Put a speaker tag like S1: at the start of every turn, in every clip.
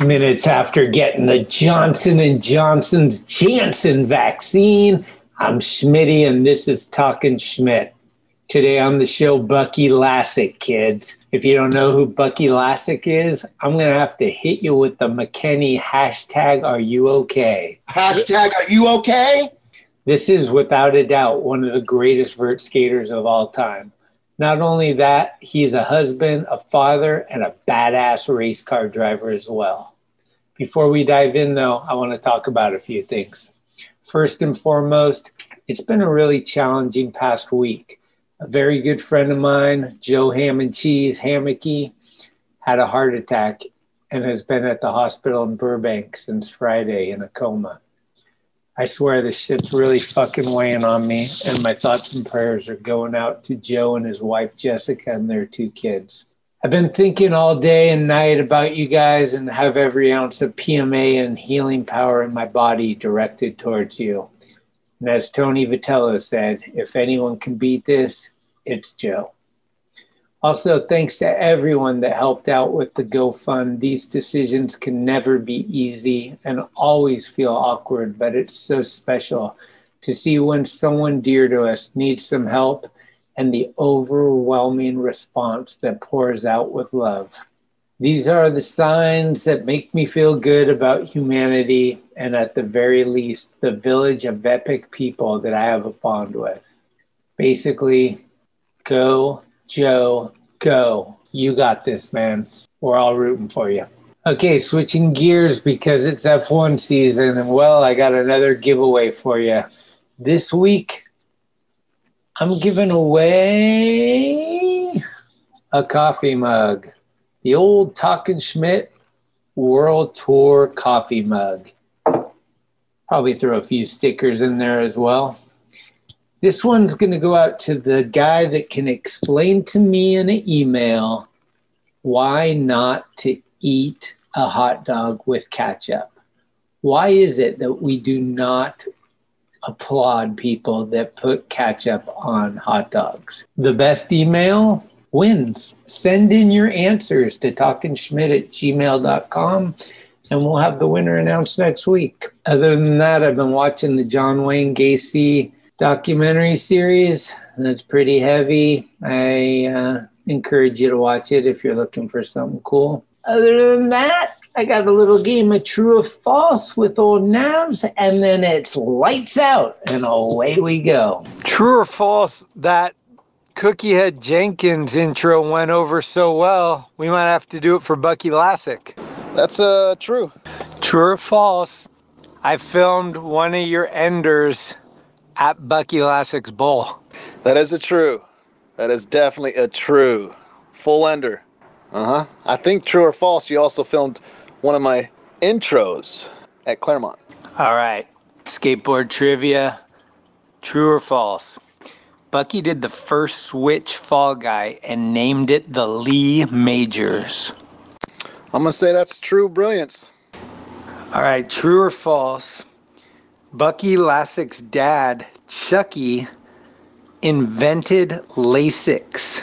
S1: Minutes after getting the Johnson and Johnson's Janssen vaccine, I'm Schmitty, and this is Talking Schmidt. Today on the show, Bucky Lasek, kids. If you don't know who Bucky Lasek is, I'm going to have to hit you with the McKenny hashtag, are you okay?
S2: Hashtag, are you okay?
S1: This is without a doubt one of the greatest vert skaters of all time. Not only that, he's a husband, a father, and a badass race car driver as well. Before we dive in, though, I want to talk about a few things. First and foremost, it's been a really challenging past week. A very good friend of mine, Joe Ham and Cheese Hammocky, had a heart attack and has been at the hospital in Burbank since Friday in a coma. I swear this shit's really fucking weighing on me, and my thoughts and prayers are going out to Joe and his wife Jessica and their two kids. I've been thinking all day and night about you guys and have every ounce of PMA and healing power in my body directed towards you. And as Tony Vitello said, if anyone can beat this, it's Joe. Also, thanks to everyone that helped out with the GoFund. These decisions can never be easy and always feel awkward, but it's so special to see when someone dear to us needs some help and the overwhelming response that pours out with love. These are the signs that make me feel good about humanity and, at the very least, the village of epic people that I have a bond with. Basically, go Joe, go. You got this, man. We're all rooting for you. Okay, switching gears because it's F1 season, and well, I got another giveaway for you. This week, I'm giving away a coffee mug. The old Talking Schmidt World Tour coffee mug. Probably throw a few stickers in there as well. This one's going to go out to the guy that can explain to me in an email why not to eat a hot dog with ketchup. Why is it that we do not applaud people that put ketchup on hot dogs? The best email wins. Send in your answers to talkingschmidt at gmail.com and we'll have the winner announced next week. Other than that, I've been watching the John Wayne Gacy documentary series that's pretty heavy. I uh, encourage you to watch it if you're looking for something cool. Other than that, I got a little game of true or false with old Nabs, and then it's lights out, and away we go.
S3: True or false that Cookie Head Jenkins intro went over so well, we might have to do it for Bucky Lasek.
S4: That's uh, true.
S3: True or false, I filmed one of your enders at Bucky Lasek's bowl.
S4: That is a true. That is definitely a true. Full ender. Uh huh. I think true or false, you also filmed one of my intros at Claremont.
S3: All right. Skateboard trivia. True or false? Bucky did the first Switch Fall Guy and named it the Lee Majors.
S4: I'm going to say that's true brilliance.
S3: All right. True or false? Bucky Lasek's dad, Chucky, invented LASIK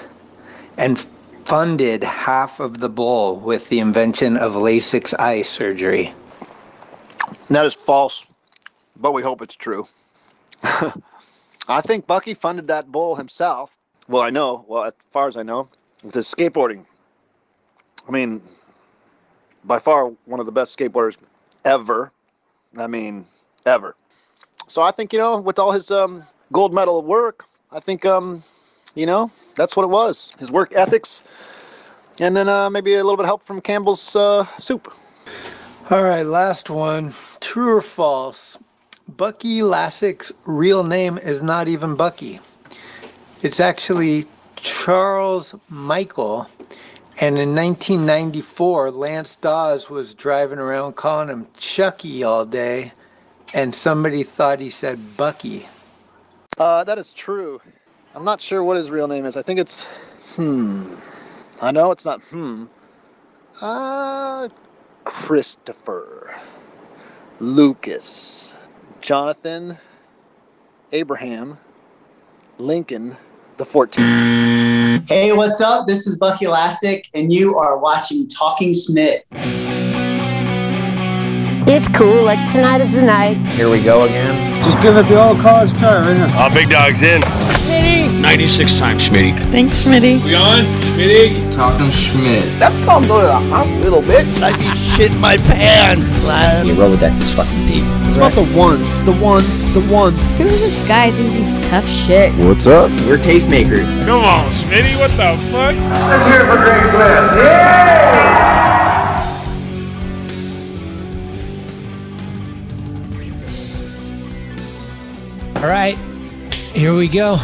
S3: and funded half of the bowl with the invention of LASIK eye surgery.
S4: That is false, but we hope it's true. I think Bucky funded that bowl himself. Well, I know, well, as far as I know, with his skateboarding. I mean, by far one of the best skateboarders ever. I mean, ever. So I think you know, with all his um, gold medal work, I think um, you know that's what it was. His work ethics, and then uh, maybe a little bit of help from Campbell's uh, soup.
S3: All right, last one. True or false? Bucky Lasek's real name is not even Bucky. It's actually Charles Michael. And in 1994, Lance Dawes was driving around calling him Chucky all day and somebody thought he said Bucky.
S4: Uh, that is true. I'm not sure what his real name is. I think it's hmm. I know it's not hmm. Uh, Christopher, Lucas, Jonathan, Abraham, Lincoln, the 14th.
S5: Hey, what's up? This is Bucky Lasek, and you are watching Talking Schmidt.
S6: It's cool, like tonight is the night.
S7: Here we go again.
S8: Just give it the old college try, right now.
S9: All big dogs in. Schmitty.
S10: 96 times, Schmitty.
S11: Thanks, Schmitty.
S12: We on? Schmitty?
S13: Talking Schmidt.
S14: That's called go to the hospital, bitch.
S15: I'd be shitting my pants, lad.
S16: Your Rolodex is fucking deep.
S4: It's about the one, the one, the one.
S17: Who is this guy thinks he's tough shit?
S13: What's up?
S16: We're tastemakers.
S9: Come on, Schmitty, what the fuck?
S18: Let's hear it for Greg Smith. Yeah!
S1: All right, here we go.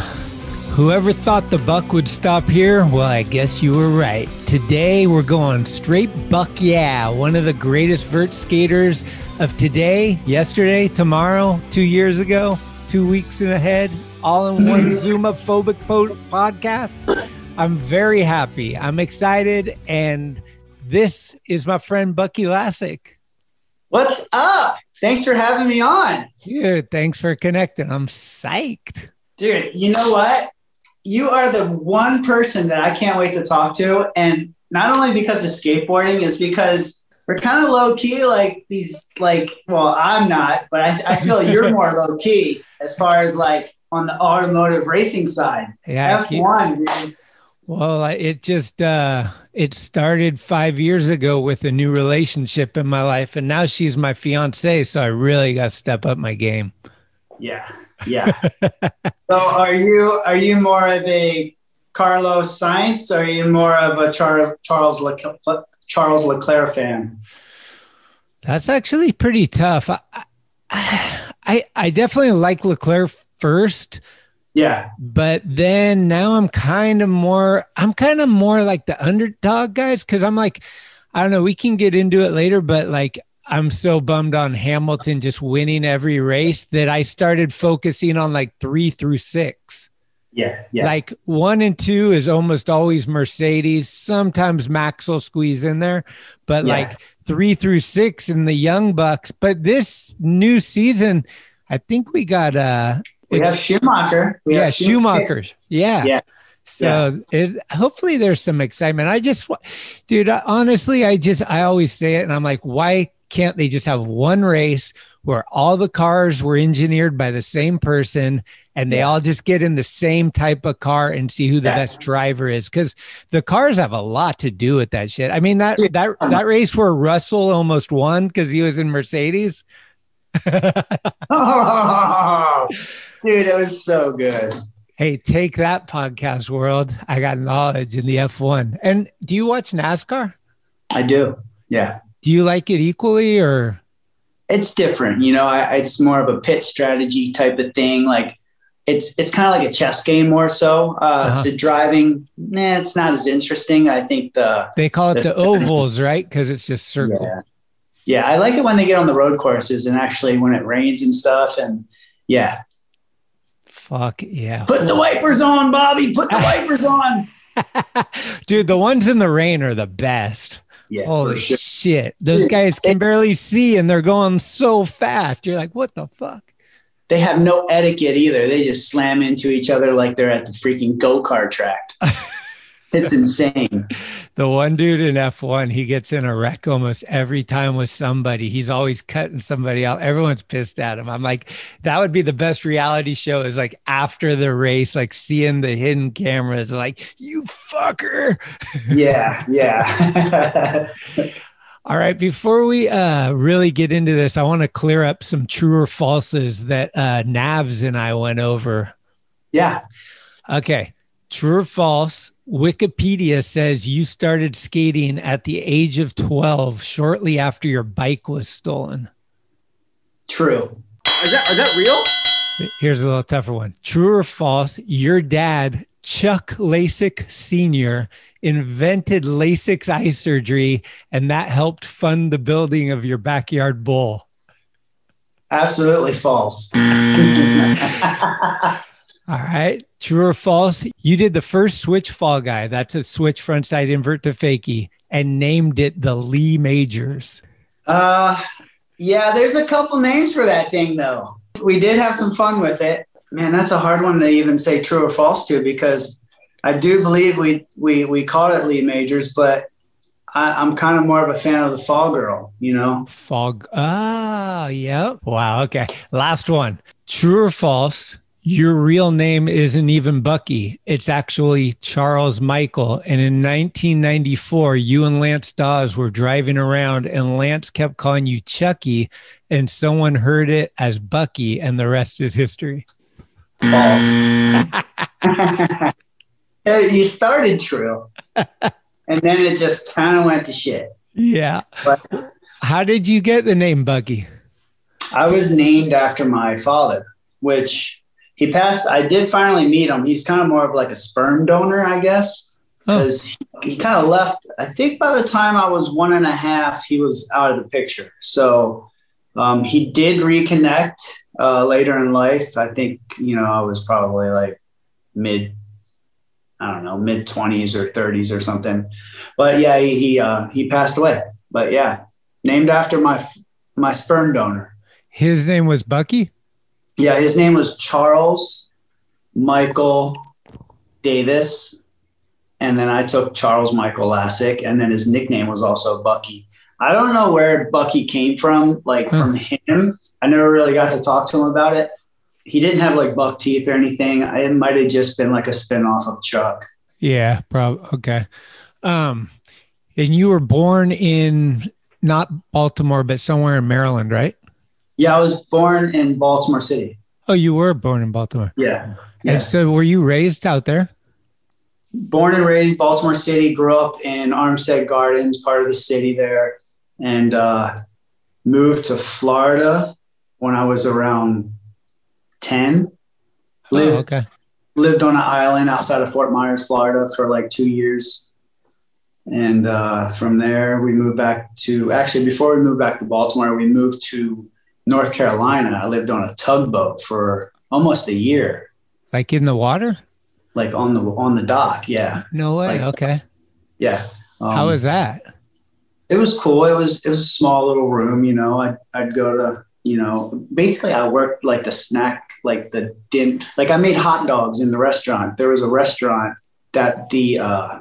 S1: Whoever thought the buck would stop here, well, I guess you were right. Today we're going straight buck yeah, one of the greatest vert skaters of today, yesterday, tomorrow, two years ago, two weeks and ahead, all in one Zoomophobic po- podcast. I'm very happy. I'm excited. And this is my friend Bucky Lasek.
S5: What's up? Thanks for having me on.
S1: Dude, thanks for connecting. I'm psyched.
S5: Dude, you know what? You are the one person that I can't wait to talk to. And not only because of skateboarding, is because we're kind of low key, like these, like, well, I'm not, but I, I feel you're more low key as far as like on the automotive racing side.
S1: Yeah.
S5: F1, dude.
S1: Well, it just uh it started 5 years ago with a new relationship in my life and now she's my fiance, so I really got to step up my game.
S5: Yeah. Yeah. so are you are you more of a Carlos Sainz or are you more of a Charles Charles Le, Charles Leclerc fan?
S1: That's actually pretty tough. I I, I definitely like Leclerc first.
S5: Yeah.
S1: But then now I'm kind of more, I'm kind of more like the underdog guys because I'm like, I don't know, we can get into it later, but like, I'm so bummed on Hamilton just winning every race that I started focusing on like three through six.
S5: Yeah. Yeah.
S1: Like one and two is almost always Mercedes. Sometimes Max will squeeze in there, but yeah. like three through six in the Young Bucks. But this new season, I think we got, uh,
S5: we have Schumacher. We
S1: yeah,
S5: have
S1: Schumacher. Yeah.
S5: Yeah.
S1: So yeah. It, hopefully there's some excitement. I just, dude, honestly, I just, I always say it and I'm like, why can't they just have one race where all the cars were engineered by the same person and they yeah. all just get in the same type of car and see who the yeah. best driver is? Because the cars have a lot to do with that shit. I mean, that, that, that race where Russell almost won because he was in Mercedes.
S5: Oh, dude, it was so good.
S1: Hey, take that podcast world. I got knowledge in the F1. And do you watch NASCAR?
S5: I do. Yeah.
S1: Do you like it equally or?
S5: It's different. You know, I, it's more of a pit strategy type of thing. Like it's, it's kind of like a chess game more so. Uh, uh-huh. The driving, nah, it's not as interesting. I think the.
S1: They call it the, the ovals, right? Because it's just circle.
S5: Yeah. Yeah. I like it when they get on the road courses and actually when it rains and stuff. And yeah,
S1: Fuck yeah.
S5: Put the wipers on, Bobby. Put the wipers on.
S1: Dude, the ones in the rain are the best.
S5: Yeah.
S1: Holy
S5: sure.
S1: shit. Those guys can barely see and they're going so fast. You're like, what the fuck?
S5: They have no etiquette either. They just slam into each other like they're at the freaking go kart track. it's insane.
S1: The one dude in F1, he gets in a wreck almost every time with somebody. He's always cutting somebody out. Everyone's pissed at him. I'm like, that would be the best reality show is like after the race, like seeing the hidden cameras, like, you fucker.
S5: Yeah, yeah.
S1: All right, before we uh, really get into this, I want to clear up some true or falses that uh, Navs and I went over.
S5: Yeah.
S1: Okay. True or false? Wikipedia says you started skating at the age of 12, shortly after your bike was stolen.
S5: True.
S7: Is that is that real?
S1: Here's a little tougher one. True or false? Your dad, Chuck Lasek Sr., invented LASIK eye surgery, and that helped fund the building of your backyard bowl.
S5: Absolutely false.
S1: All right. True or false? You did the first switch fall guy. That's a switch frontside invert to fakie and named it the Lee Majors.
S5: Uh, yeah, there's a couple names for that thing though. We did have some fun with it. Man, that's a hard one to even say true or false to because I do believe we we we called it Lee Majors, but I, am kind of more of a fan of the Fall Girl, you know?
S1: Fog. Ah, yep. Wow. Okay. Last one. True or false? Your real name isn't even Bucky. It's actually Charles Michael. And in 1994, you and Lance Dawes were driving around, and Lance kept calling you Chucky, and someone heard it as Bucky, and the rest is history.
S5: False. you started true. and then it just kind of went to shit.
S1: Yeah. But how did you get the name Bucky?
S5: I was named after my father, which he passed. I did finally meet him. He's kind of more of like a sperm donor, I guess, because oh. he, he kind of left. I think by the time I was one and a half, he was out of the picture. So um, he did reconnect uh, later in life. I think, you know, I was probably like mid I don't know, mid twenties or thirties or something. But yeah, he he, uh, he passed away. But yeah, named after my my sperm donor.
S1: His name was Bucky.
S5: Yeah, his name was Charles Michael Davis, and then I took Charles Michael Lasek, and then his nickname was also Bucky. I don't know where Bucky came from, like from him. I never really got to talk to him about it he didn't have like buck teeth or anything. It might have just been like a spinoff of Chuck.
S1: Yeah, probably. Okay. Um, and you were born in not Baltimore, but somewhere in Maryland, right?
S5: Yeah, I was born in Baltimore City.
S1: Oh, you were born in Baltimore.
S5: Yeah. yeah.
S1: And so, were you raised out there?
S5: Born and raised Baltimore City. Grew up in Armistead Gardens, part of the city there, and uh, moved to Florida when I was around 10.
S1: Lived, oh, okay.
S5: Lived on an island outside of Fort Myers, Florida for like two years. And uh, from there, we moved back to actually, before we moved back to Baltimore, we moved to North Carolina. I lived on a tugboat for almost a year.
S1: Like in the water?
S5: Like on the on the dock, yeah.
S1: No way.
S5: Like,
S1: okay.
S5: Yeah.
S1: Um, How was that?
S5: It was cool. It was it was a small little room, you know. I'd I'd go to you know, basically I worked like the snack, like the din, like I made hot dogs in the restaurant. There was a restaurant that the uh,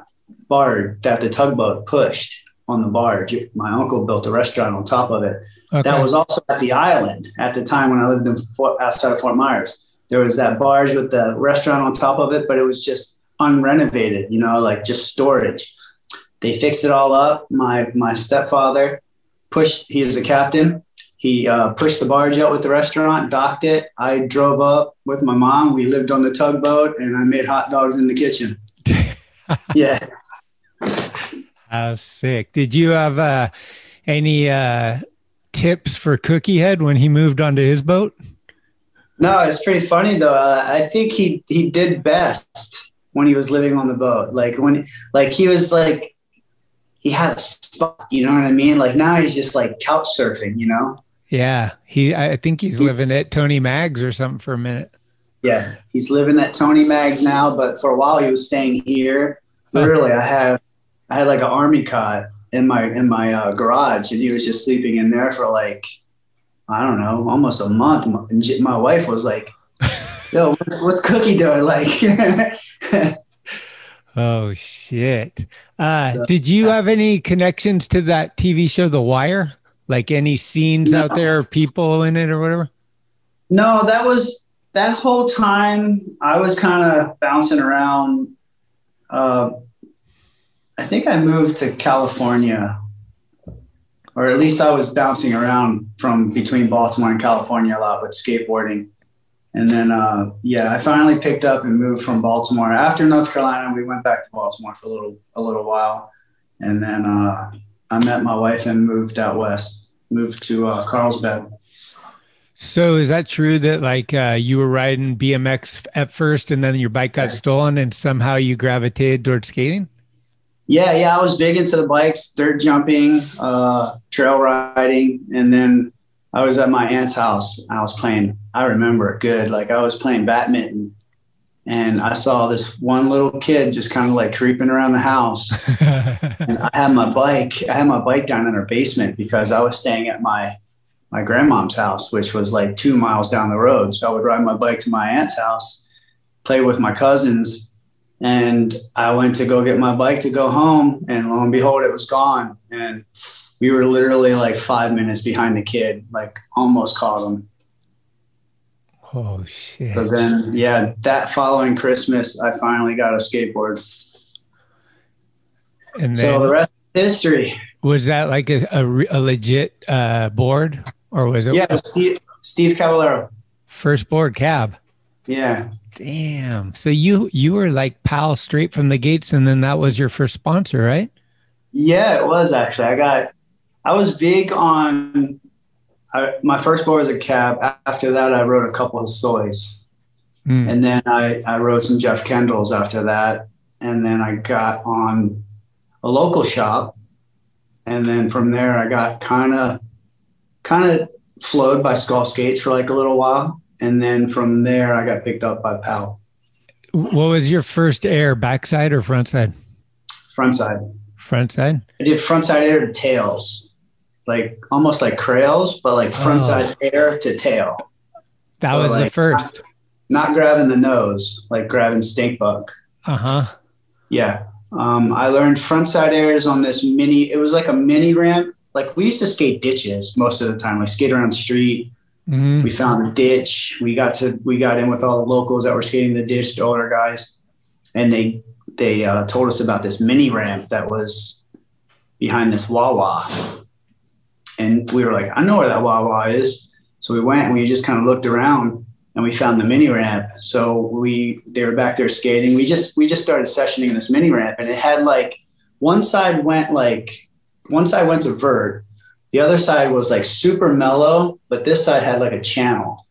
S5: bar that the tugboat pushed on the barge. My uncle built a restaurant on top of it. Okay. That was also at the island at the time when I lived in Fort, outside of Fort Myers. There was that barge with the restaurant on top of it, but it was just unrenovated, you know, like just storage. They fixed it all up. My my stepfather pushed. He was a captain he uh, pushed the barge out with the restaurant, docked it. I drove up with my mom. We lived on the tugboat, and I made hot dogs in the kitchen. yeah.
S1: How sick! Did you have uh, any uh, tips for Cookie Head when he moved onto his boat?
S5: No, it's pretty funny though. Uh, I think he he did best when he was living on the boat. Like when like he was like he had a spot. You know what I mean? Like now he's just like couch surfing. You know.
S1: Yeah, he. I think he's living at Tony Mag's or something for a minute.
S5: Yeah, he's living at Tony Mag's now, but for a while he was staying here. Literally, I have, I had like an army cot in my in my uh, garage, and he was just sleeping in there for like, I don't know, almost a month. And my wife was like, "Yo, what's Cookie doing?" Like.
S1: oh shit! Uh, did you have any connections to that TV show, The Wire? Like any scenes no. out there, people in it or whatever?
S5: No, that was that whole time I was kind of bouncing around. Uh, I think I moved to California, or at least I was bouncing around from between Baltimore and California a lot with skateboarding. And then, uh, yeah, I finally picked up and moved from Baltimore. After North Carolina, we went back to Baltimore for a little a little while, and then uh, I met my wife and moved out west, moved to uh, Carlsbad.
S1: So is that true that like uh, you were riding BMX at first and then your bike got stolen and somehow you gravitated towards skating?
S5: Yeah, yeah, I was big into the bikes, dirt jumping, uh, trail riding, and then I was at my aunt's house. I was playing. I remember it good. Like I was playing badminton and I saw this one little kid just kind of like creeping around the house. and I had my bike, I had my bike down in her basement because I was staying at my my grandmom's house, which was like two miles down the road. So I would ride my bike to my aunt's house, play with my cousins, And I went to go get my bike to go home, and lo and behold, it was gone. And we were literally like five minutes behind the kid, like almost caught him.
S1: Oh shit!
S5: So then, yeah, that following Christmas, I finally got a skateboard.
S1: And then,
S5: so the rest is history.
S1: Was that like a, a, a legit uh, board, or was it?
S5: Yeah, Steve, Steve Caballero.
S1: First board cab.
S5: Yeah.
S1: Damn. So you you were like Powell straight from the gates, and then that was your first sponsor, right?
S5: Yeah, it was actually. I got. I was big on. I, my first board was a cab. After that, I wrote a couple of soys, mm. and then I I wrote some Jeff Kendalls after that, and then I got on a local shop, and then from there I got kind of kind of flowed by Skull Skates for like a little while and then from there I got picked up by Powell.
S1: What was your first air, backside or front side?
S5: Front side.
S1: Front side.
S5: I did front side air to tails, like almost like crails, but like front oh. side air to tail.
S1: That so was like the first.
S5: Not, not, grabbing the nose, like grabbing stink bug.
S1: Uh huh.
S5: Yeah. Um, I learned front side airs on this mini. It was like a mini ramp. Like we used to skate ditches most of the time, like skate around the street Mm-hmm. We found a ditch. We got to we got in with all the locals that were skating the ditch, the older guys, and they they uh, told us about this mini ramp that was behind this Wawa, and we were like, I know where that Wawa is. So we went and we just kind of looked around and we found the mini ramp. So we they were back there skating. We just we just started sessioning this mini ramp, and it had like one side went like one side went to vert the other side was like super mellow, but this side had like a channel.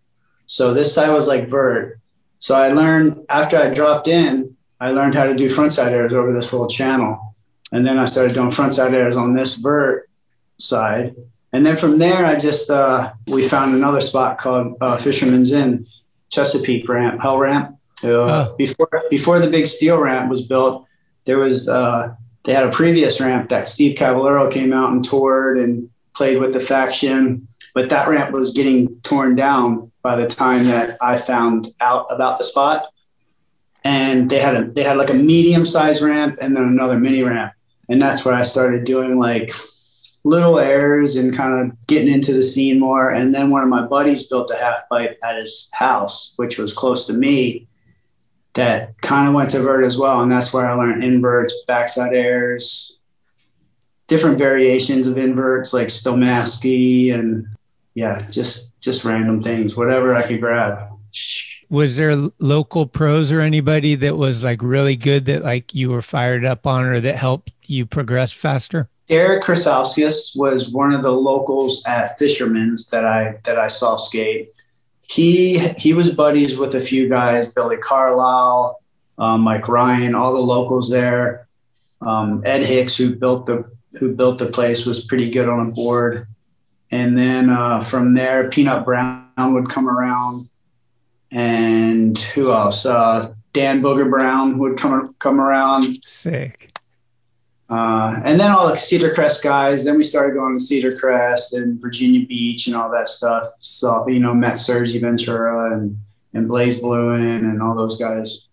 S5: So this side was like vert. So I learned after I dropped in, I learned how to do frontside airs over this little channel. And then I started doing frontside airs on this vert side. And then from there, I just, uh, we found another spot called uh, Fisherman's Inn, Chesapeake ramp, Hell ramp. Uh. Before, before the big steel ramp was built, there was, uh, they had a previous ramp that Steve Caballero came out and toured and played with the faction, but that ramp was getting torn down by the time that I found out about the spot. And they had a they had like a medium size ramp and then another mini ramp. And that's where I started doing like little airs and kind of getting into the scene more. And then one of my buddies built a half pipe at his house, which was close to me, that kind of went to vert as well. And that's where I learned inverts, backside airs, different variations of inverts like Stomaski and yeah, just just random things, whatever I could grab.
S1: Was there local pros or anybody that was like really good that like you were fired up on or that helped you progress faster?
S5: Derek Krasauskas was one of the locals at Fisherman's that I that I saw skate. He he was buddies with a few guys, Billy Carlisle, um, Mike Ryan, all the locals there. Um, Ed Hicks, who built the who built the place was pretty good on a board. And then uh, from there, Peanut Brown would come around, and who else? Uh, Dan Booger Brown would come come around.
S1: Sick.
S5: Uh, and then all the Cedar Crest guys. Then we started going to Cedar Crest and Virginia Beach and all that stuff. So you know, met Sergie Ventura and and Blaize Blouin and all those guys.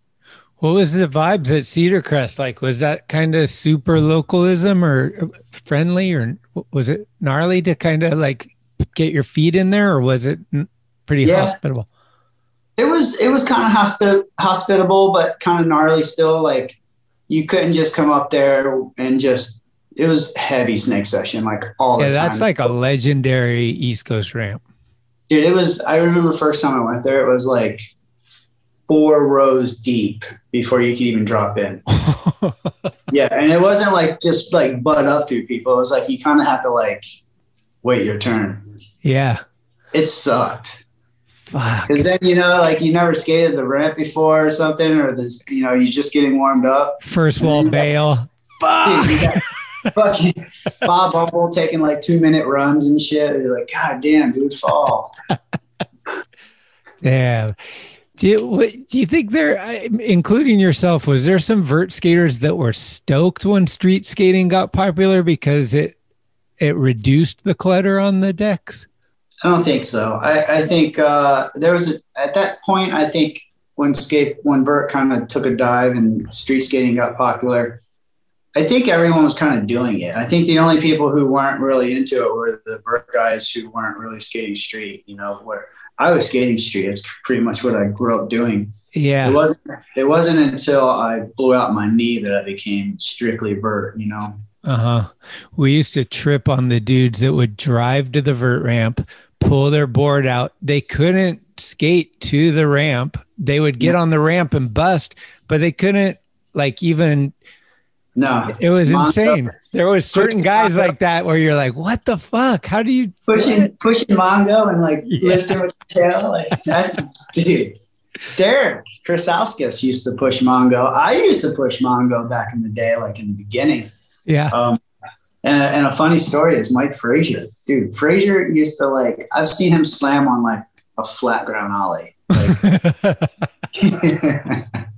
S1: What was the vibes at Cedar Crest like? Was that kind of super localism or friendly, or was it gnarly to kind of like get your feet in there, or was it pretty yeah. hospitable?
S5: It was. It was kind of hospi- hospitable, but kind of gnarly still. Like you couldn't just come up there and just. It was heavy snake session, like all
S1: yeah,
S5: the
S1: time. Yeah, that's like a legendary East Coast ramp.
S5: Dude, it was. I remember first time I went there, it was like four rows deep before you could even drop in. yeah, and it wasn't like just like butt up through people. It was like you kind of have to like wait your turn.
S1: Yeah,
S5: it sucked. Because then you know, like you never skated the ramp before or something, or this, you know, you're just getting warmed up.
S1: First wall bail.
S5: Fuck. Dude, fucking Bob Humble taking like two minute runs and shit. You're like, God damn, dude, fall.
S1: Yeah. Do you, do you think there, including yourself, was there some vert skaters that were stoked when street skating got popular because it it reduced the clutter on the decks?
S5: I don't think so. I, I think uh, there was a, at that point. I think when skate when vert kind of took a dive and street skating got popular, I think everyone was kind of doing it. I think the only people who weren't really into it were the vert guys who weren't really skating street. You know, where I was skating street. It's pretty much what I grew up doing.
S1: Yeah.
S5: It wasn't. It wasn't until I blew out my knee that I became strictly vert. You know.
S1: Uh huh. We used to trip on the dudes that would drive to the vert ramp, pull their board out. They couldn't skate to the ramp. They would get on the ramp and bust, but they couldn't like even.
S5: No,
S1: it was insane. There was certain guys like that where you're like, "What the fuck? How do you
S5: pushing pushing Mongo and like yeah. lifting with the tail?" Like, that, dude. Derek Krasauskas used to push Mongo. I used to push Mongo back in the day, like in the beginning.
S1: Yeah.
S5: Um, and, and a funny story is Mike Frazier. Dude, Frazier used to like, I've seen him slam on like a flat ground ollie. Like,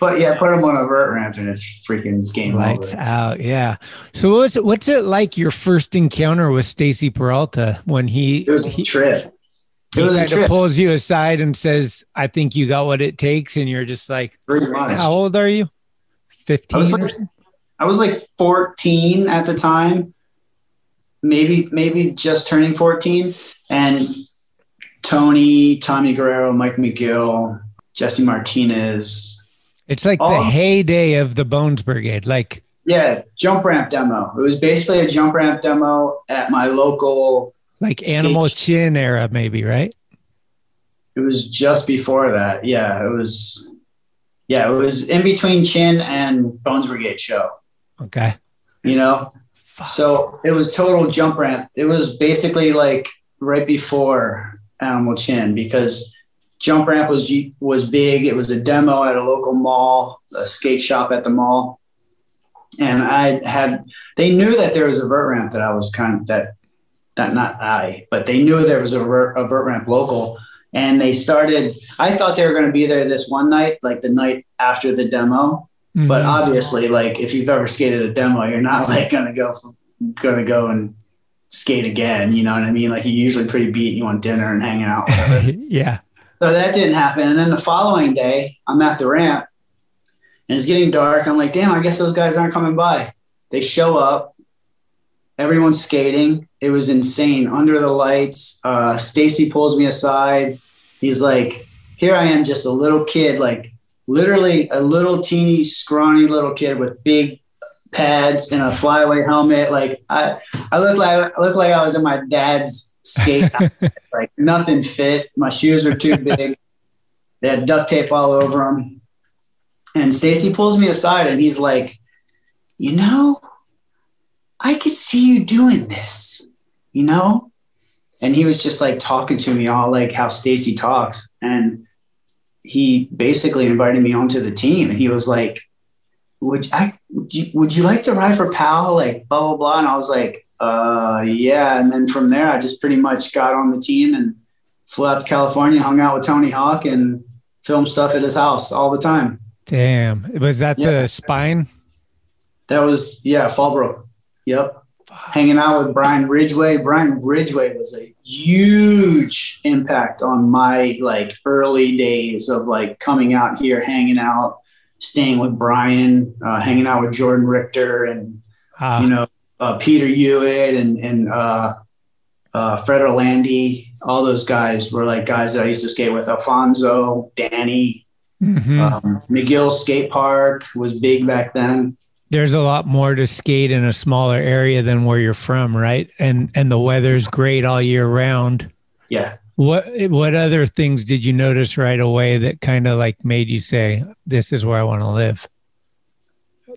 S5: but yeah, put him on a vert ramp and it's freaking game
S1: lights
S5: over.
S1: out. Yeah. So what's it, what's it like your first encounter with Stacy Peralta when he?
S5: It was
S1: he,
S5: a trip.
S1: It was kind of pulls you aside and says, "I think you got what it takes," and you're just like, "How old are you? Fifteen?
S5: I was like, I was like 14 at the time, maybe maybe just turning 14, and Tony, Tommy Guerrero, Mike McGill, Jesse Martinez.
S1: It's like the oh. heyday of the Bones Brigade. Like,
S5: yeah, jump ramp demo. It was basically a jump ramp demo at my local,
S1: like Animal Chin era, maybe, right?
S5: It was just before that. Yeah, it was. Yeah, it was in between Chin and Bones Brigade show.
S1: Okay.
S5: You know, Fuck. so it was total jump ramp. It was basically like right before Animal Chin because jump ramp was was big. It was a demo at a local mall, a skate shop at the mall, and I had. They knew that there was a vert ramp that I was kind of that that not I, but they knew there was a vert, a vert ramp local. And they started, I thought they were going to be there this one night, like the night after the demo. Mm-hmm. But obviously, like if you've ever skated a demo, you're not like gonna go gonna go and skate again. You know what I mean? Like you're usually pretty beat. You want dinner and hanging out.
S1: yeah.
S5: So that didn't happen. And then the following day, I'm at the ramp, and it's getting dark. I'm like, damn, I guess those guys aren't coming by. They show up. Everyone's skating. It was insane under the lights. Uh, Stacy pulls me aside. He's like, here I am, just a little kid, like literally a little teeny scrawny little kid with big pads and a flyaway helmet. Like I, I look like I look like I was in my dad's skate. like nothing fit. My shoes are too big. They had duct tape all over them. And Stacy pulls me aside and he's like, you know, I could see you doing this, you know? And he was just like talking to me all like how Stacy talks. And he basically invited me onto the team and he was like, would I, would you, would you like to ride for Powell? Like blah, blah, blah. And I was like, uh, yeah. And then from there, I just pretty much got on the team and flew out to California, hung out with Tony Hawk and filmed stuff at his house all the time.
S1: Damn. Was that yeah. the spine?
S5: That was, yeah. Fallbrook. Yep. Hanging out with Brian Ridgway. Brian Ridgway was a huge impact on my like early days of like coming out here, hanging out, staying with Brian, uh, hanging out with Jordan Richter and ah. you know uh, Peter Hewitt and and uh, uh, Fred Orlandi. All those guys were like guys that I used to skate with. Alfonso, Danny, mm-hmm. um, McGill Skate Park was big back then
S1: there's a lot more to skate in a smaller area than where you're from, right? And and the weather's great all year round.
S5: Yeah.
S1: What what other things did you notice right away that kind of like made you say, "This is where I want to live"?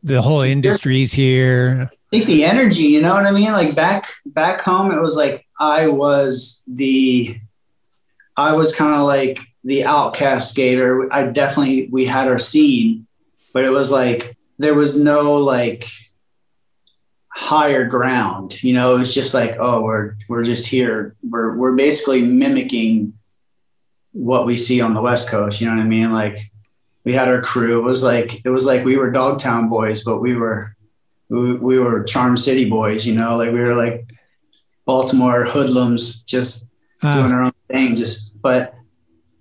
S1: The whole industry's here.
S5: Think the energy, you know what I mean? Like back back home, it was like I was the, I was kind of like the outcast skater. I definitely we had our scene, but it was like there was no like higher ground you know it was just like oh we're we're just here we're we're basically mimicking what we see on the west coast you know what i mean like we had our crew it was like it was like we were dogtown boys but we were we, we were charm city boys you know like we were like baltimore hoodlums just uh. doing our own thing just but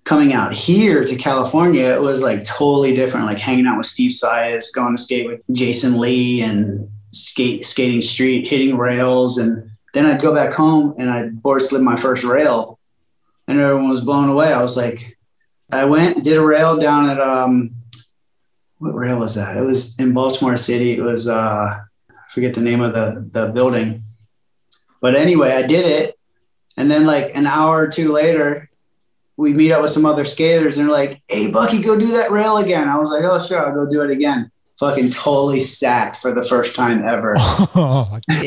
S5: coming out here to California, it was like totally different. Like hanging out with Steve Saiz, going to skate with Jason Lee, and skate skating street, hitting rails, and then I'd go back home and I'd board slip my first rail, and everyone was blown away. I was like, I went did a rail down at um, what rail was that? It was in Baltimore City. It was uh, I forget the name of the the building, but anyway, I did it, and then like an hour or two later, we meet up with some other skaters and they're like, "Hey, Bucky, go do that rail again." I was like, "Oh, sure, I'll go do it again." Fucking totally sacked for the first time ever.
S1: Oh,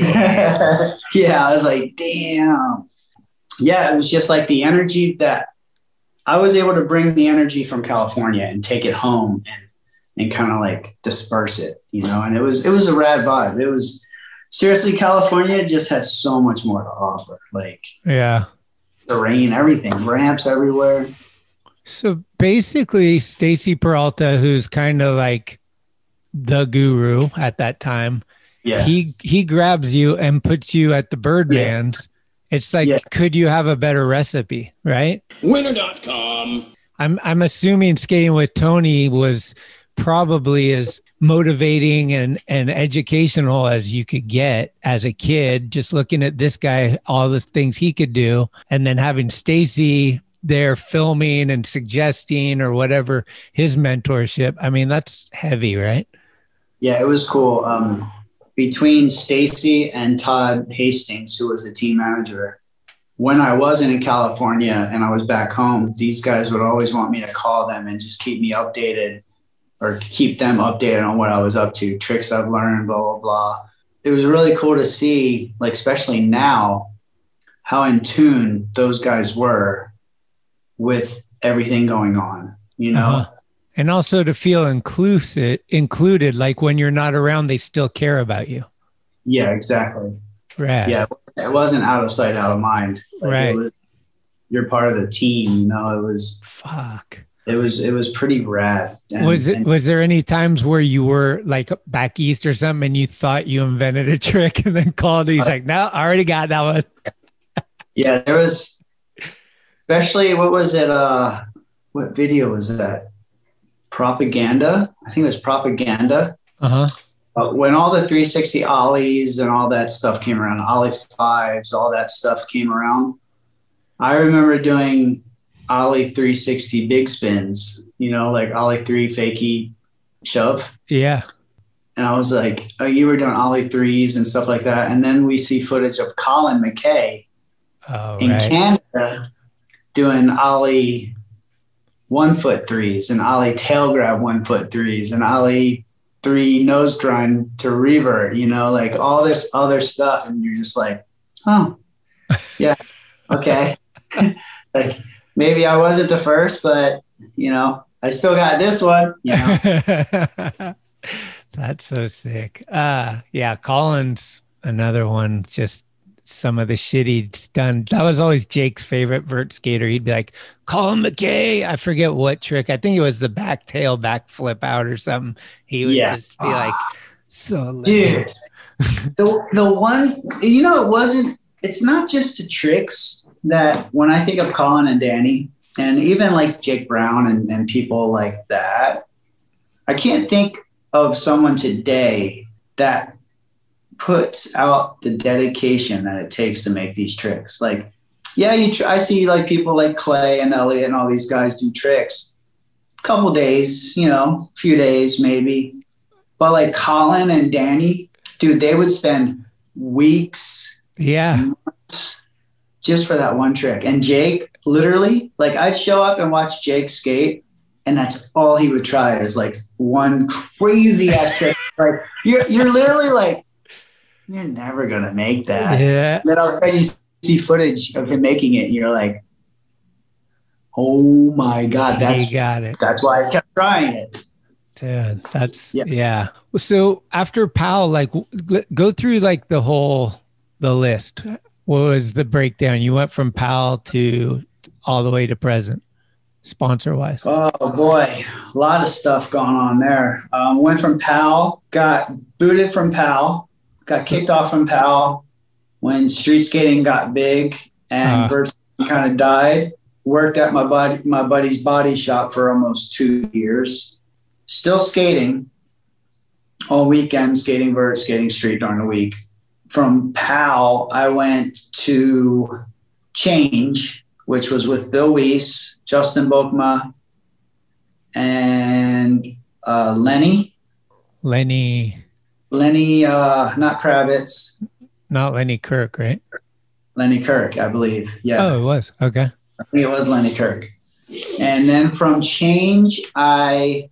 S5: yeah, I was like, "Damn." Yeah, it was just like the energy that I was able to bring the energy from California and take it home and and kind of like disperse it, you know. And it was it was a rad vibe. It was seriously California just has so much more to offer. Like
S1: yeah,
S5: terrain, everything, ramps everywhere.
S1: So basically, Stacy Peralta, who's kind of like the guru at that time,
S5: yeah.
S1: he he grabs you and puts you at the Birdman's. Yeah. It's like, yeah. could you have a better recipe, right?
S19: Winner.com.
S1: I'm I'm assuming skating with Tony was probably as motivating and, and educational as you could get as a kid, just looking at this guy, all the things he could do, and then having Stacy there filming and suggesting or whatever his mentorship. I mean, that's heavy, right?
S5: Yeah, it was cool. Um, between Stacy and Todd Hastings, who was the team manager, when I wasn't in California and I was back home, these guys would always want me to call them and just keep me updated or keep them updated on what I was up to, tricks I've learned, blah, blah, blah. It was really cool to see, like, especially now, how in tune those guys were with everything going on, you know? Uh-huh.
S1: And also to feel inclusive, included, like when you're not around, they still care about you.
S5: Yeah, exactly.
S1: Right.
S5: Yeah, it wasn't out of sight, out of mind.
S1: Like right.
S5: Was, you're part of the team, you know. It was
S1: fuck
S5: it was it was pretty rad.
S1: And, was it? And, was there any times where you were like back east or something, and you thought you invented a trick, and then called? And he's uh, like, "No, I already got that one."
S5: yeah, there was, especially what was it? Uh, what video was that? Propaganda. I think it was propaganda.
S1: Uh-huh.
S5: Uh, when all the 360 ollies and all that stuff came around, ollie fives, all that stuff came around. I remember doing ollie 360 big spins, you know, like ollie three fakie shove.
S1: Yeah.
S5: And I was like, oh, you were doing ollie threes and stuff like that. And then we see footage of Colin McKay
S1: oh,
S5: in
S1: right.
S5: Canada doing ollie one foot threes and ollie tail grab one foot threes and ollie three nose grind to revert, you know, like all this other stuff. And you're just like, oh, yeah, okay. like maybe I wasn't the first, but you know, I still got this one. You know?
S1: That's so sick. Uh yeah, Collins, another one, just some of the shit he's done. That was always Jake's favorite vert skater. He'd be like, Colin McKay. I forget what trick. I think it was the back tail back flip out or something. He would yeah. just be like, so
S5: Dude, the the one you know, it wasn't it's not just the tricks that when I think of Colin and Danny, and even like Jake Brown and, and people like that, I can't think of someone today that puts out the dedication that it takes to make these tricks. Like, yeah, you tr- I see like people like Clay and Elliot and all these guys do tricks, A couple days, you know, a few days maybe. But like Colin and Danny, dude, they would spend weeks,
S1: yeah,
S5: months, just for that one trick. And Jake, literally, like I'd show up and watch Jake skate, and that's all he would try is like one crazy ass trick. Like you're you're literally like, you're never gonna make that.
S1: Yeah.
S5: And then all of a sudden you see footage of him making it, and you're like, oh my god, that's
S1: he got it.
S5: That's why I kept trying it.
S1: Dude, that's yeah. yeah. So after Powell, like, go through like the whole the list was the breakdown? You went from Powell to all the way to present, sponsor wise.
S5: Oh boy, a lot of stuff going on there. Um, went from Powell, got booted from Powell, got kicked off from Powell when street skating got big and uh, kind of died. worked at my buddy my buddy's body shop for almost two years. Still skating all weekend, skating vert, skating street during the week. From Powell, I went to Change, which was with Bill Weiss, Justin Bokma, and uh, Lenny.
S1: Lenny.
S5: Lenny, uh, not Kravitz.
S1: Not Lenny Kirk, right?
S5: Lenny Kirk, I believe. Yeah.
S1: Oh, it was. Okay.
S5: I think it was Lenny Kirk. And then from Change, I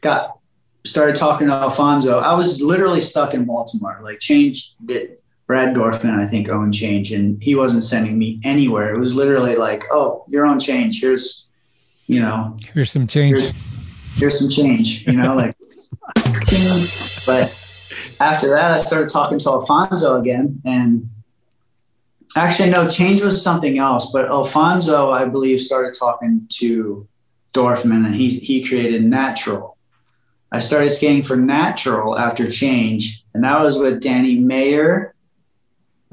S5: got started talking to Alfonso. I was literally stuck in Baltimore. Like Change did Brad Dorfman, I think, owned Change, and he wasn't sending me anywhere. It was literally like, "Oh, you're on Change. Here's, you know,
S1: here's some change.
S5: Here's, here's some change." You know, like. but after that, I started talking to Alfonso again, and actually, no, change was something else. But Alfonso, I believe, started talking to Dorfman, and he he created Natural. I started skating for Natural after change, and that was with Danny Mayer,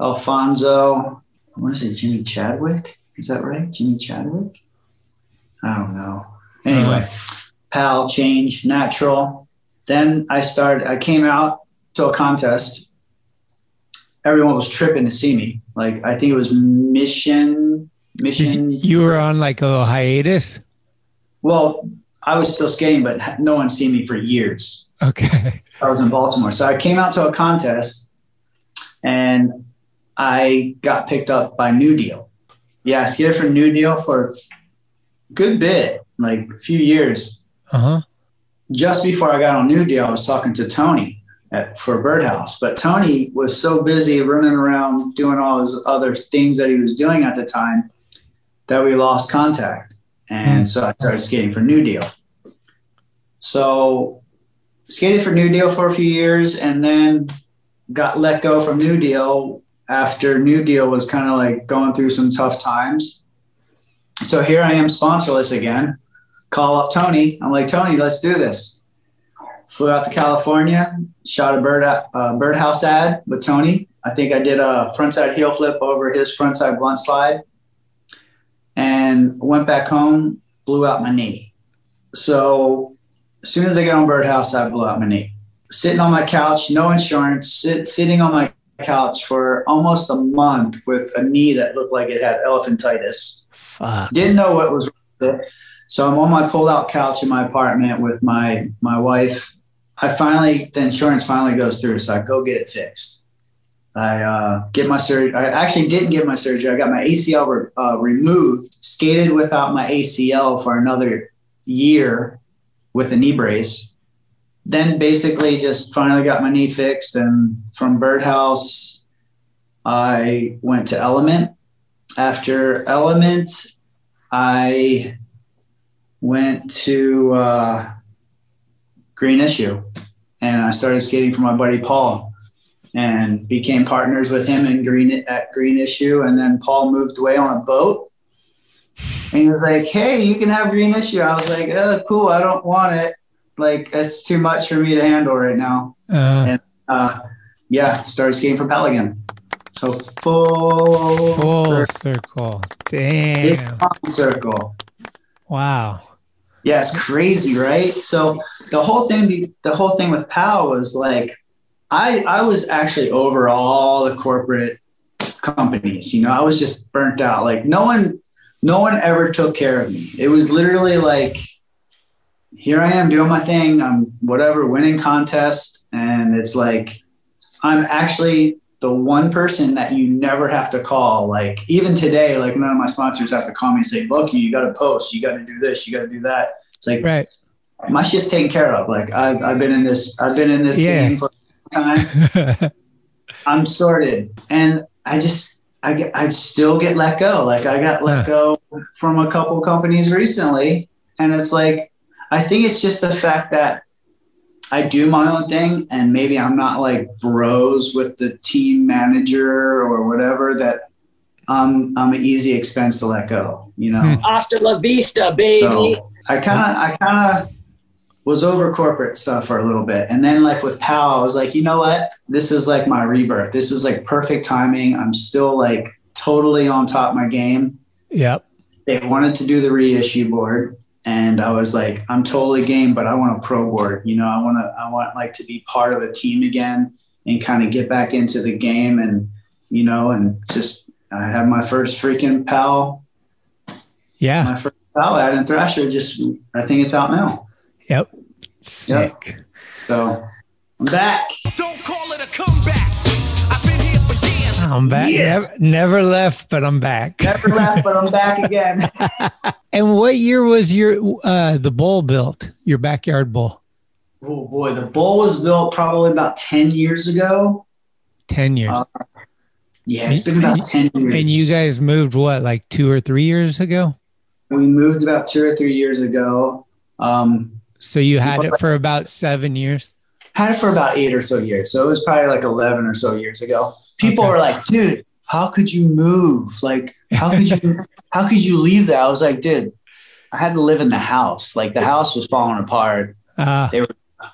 S5: Alfonso. What is it, Jimmy Chadwick? Is that right, Jimmy Chadwick? I don't know. Anyway, uh-huh. Powell, change, Natural. Then I started. I came out to a contest. Everyone was tripping to see me. Like I think it was Mission. Mission.
S1: You were on like a little hiatus.
S5: Well, I was still skating, but no one seen me for years.
S1: Okay.
S5: I was in Baltimore, so I came out to a contest, and I got picked up by New Deal. Yeah, I skated for New Deal for a good bit, like a few years.
S1: Uh huh.
S5: Just before I got on New Deal, I was talking to Tony at, for Birdhouse, but Tony was so busy running around doing all his other things that he was doing at the time that we lost contact. And so I started skating for New Deal. So skated for New Deal for a few years and then got let go from New Deal after New Deal was kind of like going through some tough times. So here I am sponsorless again. Call up Tony. I'm like, Tony, let's do this. Flew out to California, shot a bird uh, birdhouse ad with Tony. I think I did a frontside heel flip over his frontside blunt slide and went back home, blew out my knee. So as soon as I got on Birdhouse, I blew out my knee. Sitting on my couch, no insurance, sit, sitting on my couch for almost a month with a knee that looked like it had elephantitis.
S1: Fuck.
S5: Didn't know what was wrong So I'm on my pulled out couch in my apartment with my my wife. I finally the insurance finally goes through, so I go get it fixed. I uh, get my surgery. I actually didn't get my surgery. I got my ACL re- uh, removed, skated without my ACL for another year with a knee brace. Then basically just finally got my knee fixed. And from Birdhouse, I went to Element. After Element, I went to uh, Green Issue and I started skating for my buddy Paul and became partners with him in Green at Green Issue. And then Paul moved away on a boat. And he was like, "Hey, you can have Green Issue." I was like, "Oh, cool. I don't want it. Like, it's too much for me to handle right now."
S1: Uh,
S5: and uh, yeah, started skating for Powell again. So full,
S1: full circle. Damn.
S5: circle.
S1: Wow.
S5: Yeah, it's crazy, right? So the whole thing, the whole thing with Powell was like, I I was actually over all the corporate companies. You know, I was just burnt out. Like no one, no one ever took care of me. It was literally like, here I am doing my thing. I'm whatever winning contest, and it's like, I'm actually the one person that you never have to call. Like even today, like none of my sponsors have to call me and say, "Look, you got to post. You got to do this. You got to do that." It's like
S1: right.
S5: My shit's taken care of. Like I've, I've been in this. I've been in this
S1: Yeah.
S5: game for time. I'm sorted, and I just I get I still get let go. Like I got let go from a couple companies recently, and it's like I think it's just the fact that I do my own thing, and maybe I'm not like bros with the team manager or whatever. That I'm I'm an easy expense to let go. You know.
S11: Hasta la vista, baby.
S5: So I kind of, I kind of was over corporate stuff for a little bit. And then like with Powell, I was like, you know what? This is like my rebirth. This is like perfect timing. I'm still like totally on top of my game.
S1: Yep.
S5: they wanted to do the reissue board, and I was like, I'm totally game, but I want a pro board. You know, I want to, I want like to be part of the team again and kind of get back into the game, and you know, and just I have my first freaking Powell.
S1: Yeah,
S5: my first Powell Adam Thrasher. Just I think it's out now.
S1: Yep, sick.
S5: Yep. So I'm back.
S20: Don't call it a comeback. I've been here for years.
S1: I'm back.
S5: Yes.
S1: Never, never left, but I'm back.
S5: Never left, but I'm back again.
S1: and what year was your uh the bowl built? Your backyard bowl?
S5: Oh boy, the bowl was built probably about ten years ago.
S1: Ten years.
S5: Uh, yeah, it's been about ten years.
S1: And you guys moved what, like two or three years ago?
S5: We moved about two or three years ago. Um,
S1: so you had it for about seven years?
S5: Had it for about eight or so years. So it was probably like 11 or so years ago. People okay. were like, dude, how could you move? Like, how could you, how could you leave that? I was like, dude, I had to live in the house. Like the house was falling apart.
S1: Uh,
S5: they were,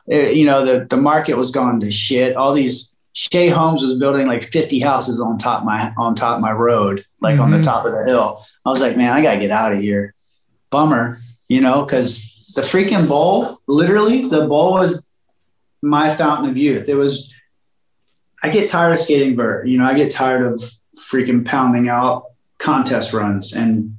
S5: you know, the, the market was going to shit. All these Shea Homes was building like 50 houses on top of my, on top my road, like mm-hmm. on the top of the hill. I was like, man, I gotta get out of here. Bummer, you know, cause the freaking bowl, literally the bowl was my fountain of youth. It was, I get tired of skating vert. You know, I get tired of freaking pounding out contest runs. And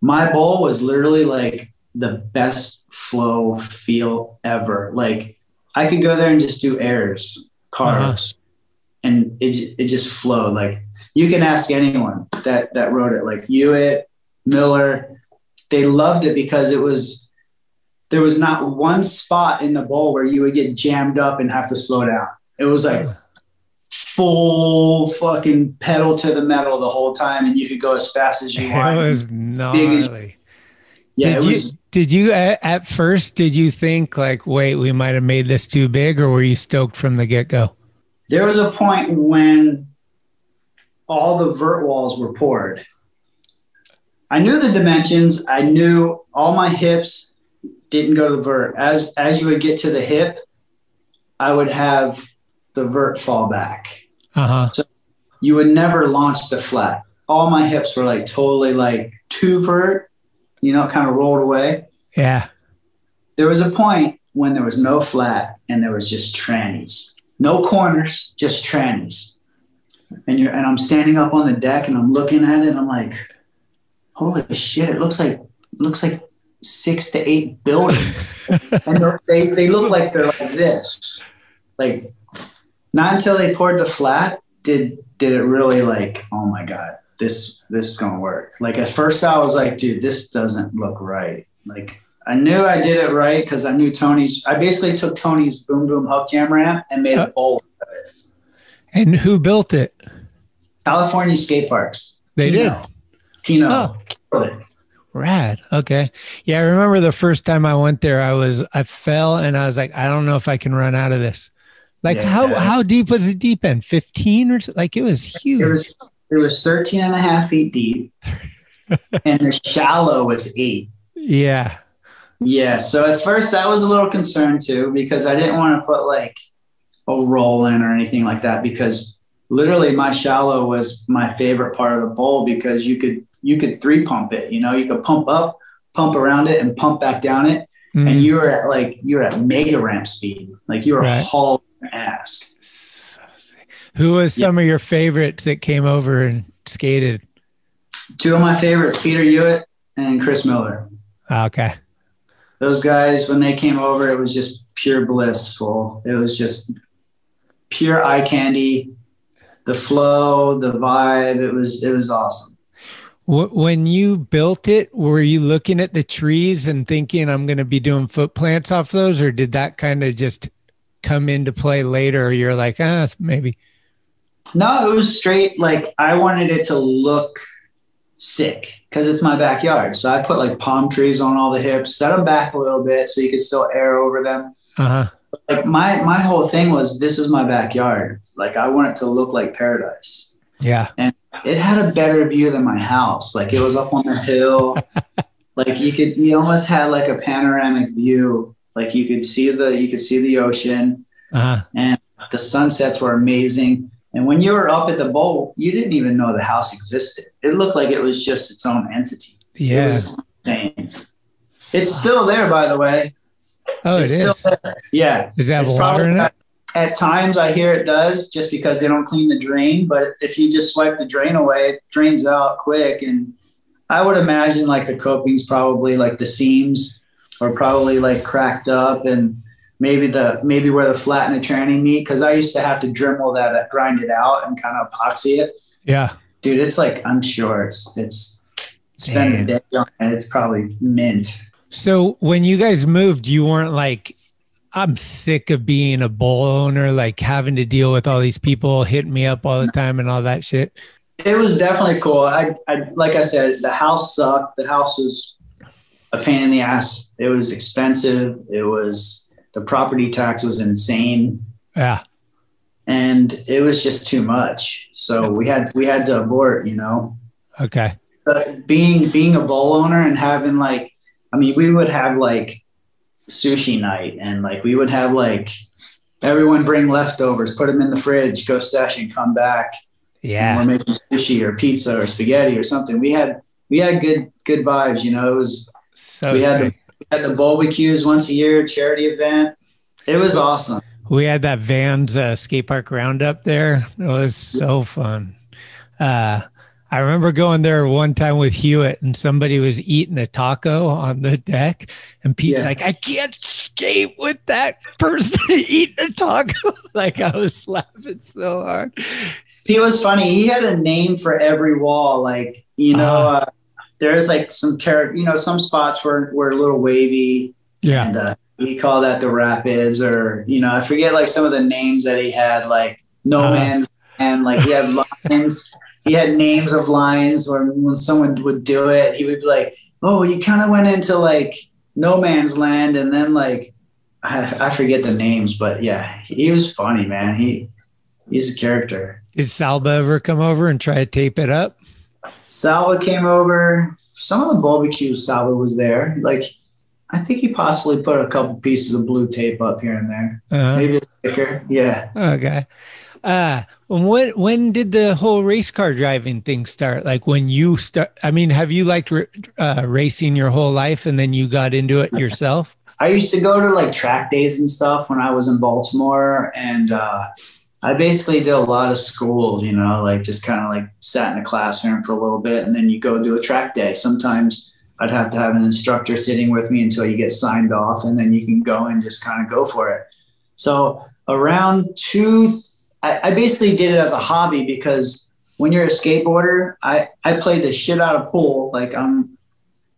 S5: my bowl was literally like the best flow feel ever. Like I could go there and just do airs, carves, uh-huh. and it, it just flowed. Like you can ask anyone that, that wrote it, like Hewitt, Miller, they loved it because it was there was not one spot in the bowl where you would get jammed up and have to slow down. It was like full fucking pedal to the metal the whole time, and you could go as fast as you want.
S1: It was gnarly.
S5: Yeah,
S1: did
S5: it was.
S1: You, did you at, at first? Did you think like, wait, we might have made this too big, or were you stoked from the get go?
S5: There was a point when all the vert walls were poured. I knew the dimensions. I knew all my hips didn't go to the vert. As as you would get to the hip, I would have the vert fall back.
S1: Uh-huh.
S5: So you would never launch the flat. All my hips were like totally like two vert, you know, kind of rolled away.
S1: Yeah.
S5: There was a point when there was no flat and there was just trannies. No corners, just trannies. And you're and I'm standing up on the deck and I'm looking at it and I'm like, holy shit, it looks like looks like six to eight buildings, and they they look like they're like this. Like not until they poured the flat did did it really like oh my god this this is gonna work. Like at first I was like, dude, this doesn't look right. Like I knew I did it right because I knew Tony's. I basically took Tony's Boom Boom Huck Jam ramp and made a bowl of it.
S1: And who built it?
S5: California skate parks.
S1: They
S5: Pino.
S1: did.
S5: Pino. Oh.
S1: Rad. Okay. Yeah, I remember the first time I went there, I was I fell and I was like, I don't know if I can run out of this. Like yeah. how how deep was the deep end? 15 or so? like it was huge.
S5: It was it was 13 and a half feet deep. and the shallow was eight.
S1: Yeah.
S5: Yeah. So at first I was a little concerned too, because I didn't want to put like a roll in or anything like that because literally my shallow was my favorite part of the bowl because you could you could three pump it. You know, you could pump up, pump around it, and pump back down it. Mm. And you were at like you were at mega ramp speed, like you were right. hauling ass.
S1: Who was some yeah. of your favorites that came over and skated?
S5: Two of my favorites, Peter Hewitt and Chris Miller.
S1: Okay.
S5: Those guys, when they came over, it was just pure blissful. It was just pure eye candy. The flow, the vibe, it was it was awesome.
S1: When you built it, were you looking at the trees and thinking I'm going to be doing foot plants off those, or did that kind of just come into play later? Or You're like, ah, maybe.
S5: No, it was straight. Like I wanted it to look sick because it's my backyard. So I put like palm trees on all the hips, set them back a little bit so you could still air over them.
S1: Uh-huh.
S5: Like my my whole thing was this is my backyard. Like I want it to look like paradise.
S1: Yeah.
S5: And it had a better view than my house. Like it was up on the hill. like you could, you almost had like a panoramic view. Like you could see the, you could see the ocean,
S1: uh-huh.
S5: and the sunsets were amazing. And when you were up at the bowl, you didn't even know the house existed. it looked like it was just its own entity. It
S1: Yeah.
S5: was insane. It's still there, by the way.
S1: Oh, it
S5: It's
S1: is.
S5: still there. Yeah.
S1: It have
S5: It's
S1: water in it?
S5: At, times, I hear it does, just because they don't clean the drain. But if you just swipe the drain away, it drains out quick. And I would imagine like the coping's probably like the seams are probably like cracked up, and maybe the maybe where the flat and the tranny meet. Because I used to have to Dremel that, uh, grind it out, and kind of epoxy it.
S1: Yeah.
S5: Dude, it's like I'm sure it's it's spend a day on it. It's probably mint.
S1: So when you guys moved, you weren't like, I'm sick of being a bull owner, like having to deal with all these people hitting me up all the time and all that shit.
S5: It was definitely cool. I, I like I said, the house sucked. The house was a pain in the ass. It was expensive. It was the property tax was insane,
S1: Yeah.
S5: and it was just too much. So we had we had to abort. You know,
S1: Okay.
S5: but being being a bowl owner and having like, I mean, we would have like sushi night, and like we would have like everyone bring leftovers, put them in the fridge, go session, come back.
S1: Yeah.
S5: we're making sushi or pizza or spaghetti or something. We had we had good good vibes. You know, it was
S1: So
S5: we had the, we had the barbecues once a year, charity event. It was awesome.
S1: we had that Vans uh, skate park roundup there. It was so fun. Uh, I remember going there one time with Hewitt and somebody was eating a taco on the deck. And Pete's
S5: Yeah.
S1: like, I can't skate with that person eating a taco. like I was laughing so hard.
S5: He was funny. He had a name for every wall. Like you know, uh, there's like some character. You know, some spots were were a little wavy.
S1: Yeah.
S5: and uh, we call that the rapids or you know i forget like some of the names that he had like no
S1: Uh-huh.
S5: man's and like he had lines he had names of lines where when someone would do it he would be like oh you kind of went into like no man's land and then like I, I forget the names but yeah he was funny man he he's a character
S1: Did Salba ever come over and try to tape it up?
S5: Salba came over. Some of the barbecue Salba was there. Like, I think he possibly put a couple pieces of blue tape up here and there.
S1: Uh-huh.
S5: Maybe a sticker. Yeah.
S1: Okay. Uh, when when did the whole race car driving thing start? Like when you start? I mean, have you liked uh, racing your whole life, and then you got into it yourself?
S5: I used to go to like track days and stuff when I was in Baltimore, and uh, I basically did a lot of school. You know, like just kind of like sat in a classroom for a little bit, and then you go do a track day. Sometimes I'd have to have an instructor sitting with me until you get signed off, and then you can go and just kind of go for it. So around two, I, I basically did it as a hobby because when you're a skateboarder, I I played the shit out of pool. Like I'm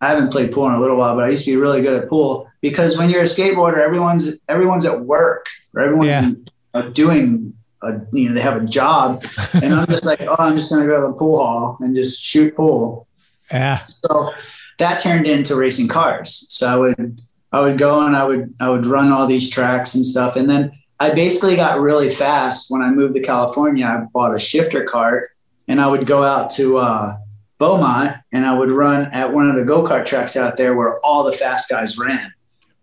S5: I haven't played pool in a little while, but I used to be really good at pool because when you're a skateboarder, everyone's everyone's at work or everyone's
S1: Yeah.
S5: uh, doing a, you know they have a job, and I'm just like, oh, I'm just gonna go to the pool hall and just shoot pool.
S1: Yeah.
S5: So that turned into racing cars. So I would I would go and I would I would run all these tracks and stuff, and then I basically got really fast when I moved to California. I bought a shifter cart, and I would go out to uh, Beaumont and I would run at one of the go kart tracks out there where all the fast guys ran.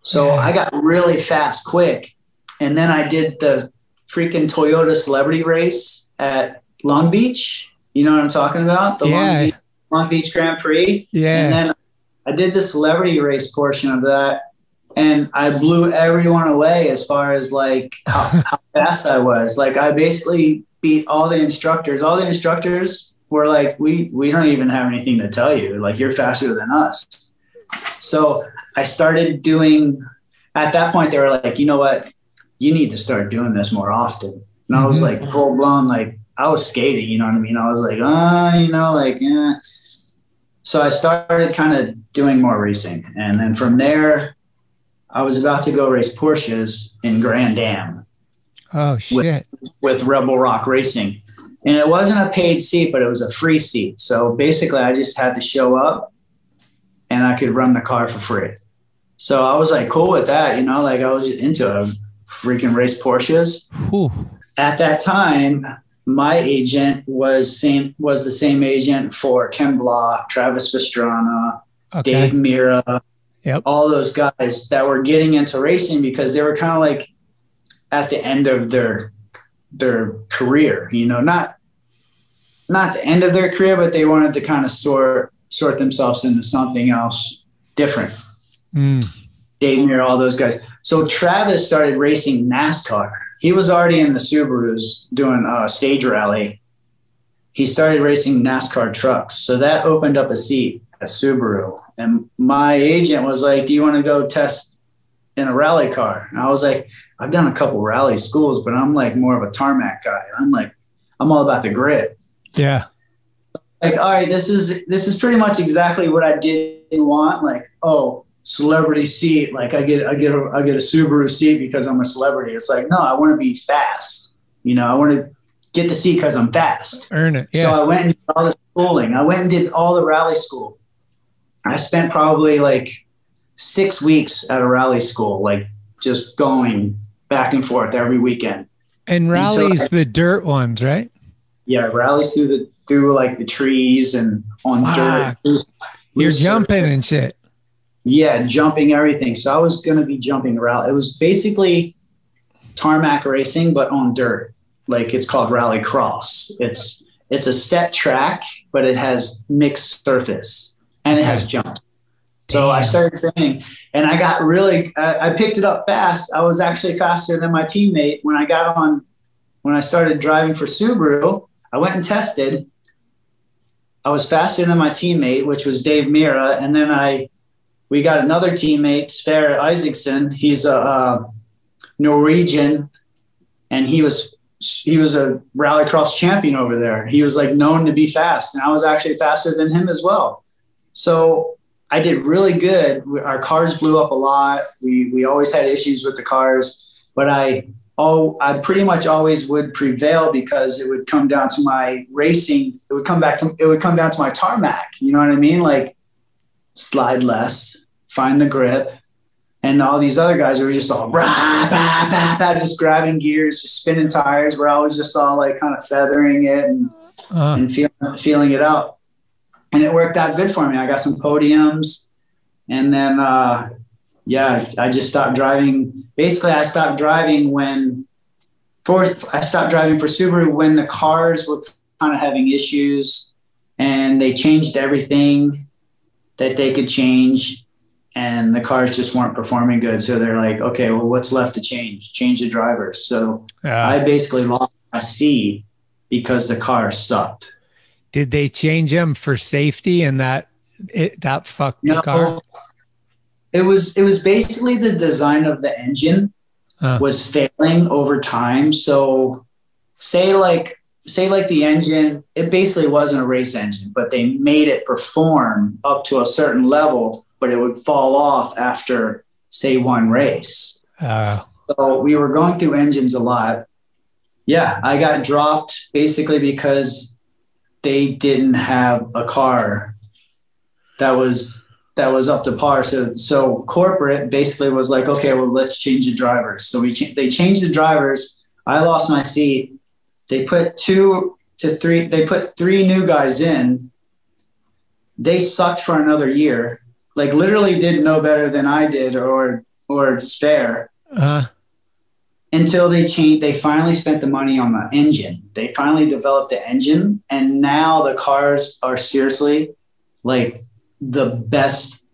S5: So I got really fast quick. And then I did the freaking Toyota celebrity race at Long Beach. You know what I'm talking about? The
S1: Yeah.
S5: Long, Beach, Long Beach Grand Prix.
S1: Yeah.
S5: And then I did the celebrity race portion of that. And I blew everyone away as far as like how, how fast I was. Like I basically beat all the instructors. All the instructors were like, we we don't even have anything to tell you. Like you're faster than us. So I started doing. At that point, they were like, you know what, you need to start doing this more often. And I was
S1: Mhm.
S5: like full blown, like I was skating. You know what I mean? I was like, ah, you know, like yeah. So I started kind of doing more racing, and then from there, I was about to go race Porsches in Grand Am
S1: Oh shit.
S5: with Rebel Rock Racing. And it wasn't a paid seat, but it was a free seat. So basically, I just had to show up and I could run the car for free. So I was like, cool with that, you know, like I was into a freaking race Porsches.
S1: Whew.
S5: At that time, my agent was same was the same agent for Ken Block, Travis Pastrana,
S1: Okay.
S5: Dave Mirra,
S1: Yep.
S5: all those guys that were getting into racing because they were kind of like at the end of their their career, you know, not not the end of their career, but they wanted to kind of sort sort themselves into something else different.
S1: Mm.
S5: Dave Mirra, all those guys. So Travis started racing NASCAR. He was already in the Subarus doing a stage rally. He started racing NASCAR trucks. So that opened up a seat at Subaru. And my agent was like, Do you want to go test in a rally car? And I was like, I've done a couple rally schools, but I'm like more of a tarmac guy. I'm like, I'm all about the grit.
S1: Yeah.
S5: Like, all right, this is this is pretty much exactly what I didn't want. Like, oh, celebrity seat. Like I get I get a I get a Subaru seat because I'm a celebrity. It's like, no, I want to be fast. You know, I want to get the seat because I'm fast.
S1: Earn it. Yeah.
S5: So I went and did all the schooling. I went and did all the rally school. I spent probably like six weeks at a rally school, like just going back and forth every weekend.
S1: And rallies, the dirt ones, right?
S5: Yeah, rallies through the through like the trees and on
S1: Ah,
S5: dirt.
S1: You're jumping and shit.
S5: Yeah, jumping everything. So I was gonna be jumping around. It was basically tarmac racing, but on dirt. Like it's called rally cross. It's it's a set track, but it has mixed surface and it has jumps. So I started training and I got really, I, I picked it up fast. I was actually faster than my teammate when I got on, when I started driving for Subaru. I went and tested. I was faster than my teammate, which was Dave Mirra. And then I, we got another teammate, Sverre Isachsen. He's a, uh Norwegian and he was he was a rallycross champion over there. He was like known to be fast, and I was actually faster than him as well. So I did really good. Our cars blew up a lot. We we always had issues with the cars, but I oh I pretty much always would prevail because it would come down to my racing. It would come back to it would come down to my tarmac. You know what I mean? Like slide less, find the grip, and all these other guys were just all rah, bah, bah, bah, just grabbing gears, just spinning tires. Where I was just all like kind of feathering it and,
S1: Uh,
S5: and feeling feeling it out. And it worked out good for me. I got some podiums, and then uh, yeah, I just stopped driving. Basically, I stopped driving when for I stopped driving for Subaru when the cars were kind of having issues, and they changed everything that they could change and the cars just weren't performing good. So they're like, okay, well, what's left to change? Change the drivers. So
S1: Yeah.
S5: I basically lost my seat because the car sucked.
S1: Did they change them for safety and that it that fucked the car?
S5: It was it was basically the design of the engine
S1: Huh.
S5: was failing over time. So say like say like the engine, it basically wasn't a race engine, but they made it perform up to a certain level, but it would fall off after say one race.
S1: Uh,
S5: So we were going through engines a lot. Yeah, I got dropped basically because they didn't have a car that was that was up to par. So so corporate basically was like, okay, well let's change the drivers. So we they changed the drivers. I lost my seat. They put two to three. They put three new guys in. They sucked for another year. Like literally did no better than I did or or Sverre
S1: uh,
S5: until they changed they finally spent the money on the engine. They finally developed the engine and now the cars are seriously like the best.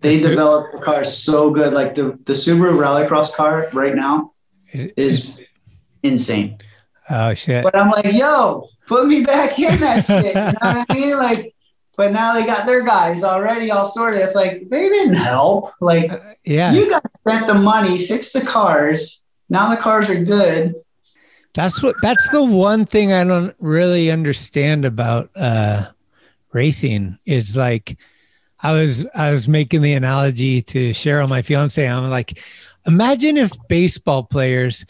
S5: They
S1: The
S5: developed the cars so good. Like the, the subaru rallycross car right now is insane.
S1: Oh shit.
S5: but i'm like yo put me back in that shit you know what i mean? Like but now they got their guys already all sorted it's like they didn't help like
S1: Yeah.
S5: you guys spent the money, fixed the cars. Now the cars are good.
S1: That's what that's the one thing I don't really understand about uh racing is like I was I was making the analogy to Cheryl, my fiance. I'm like, imagine if baseball players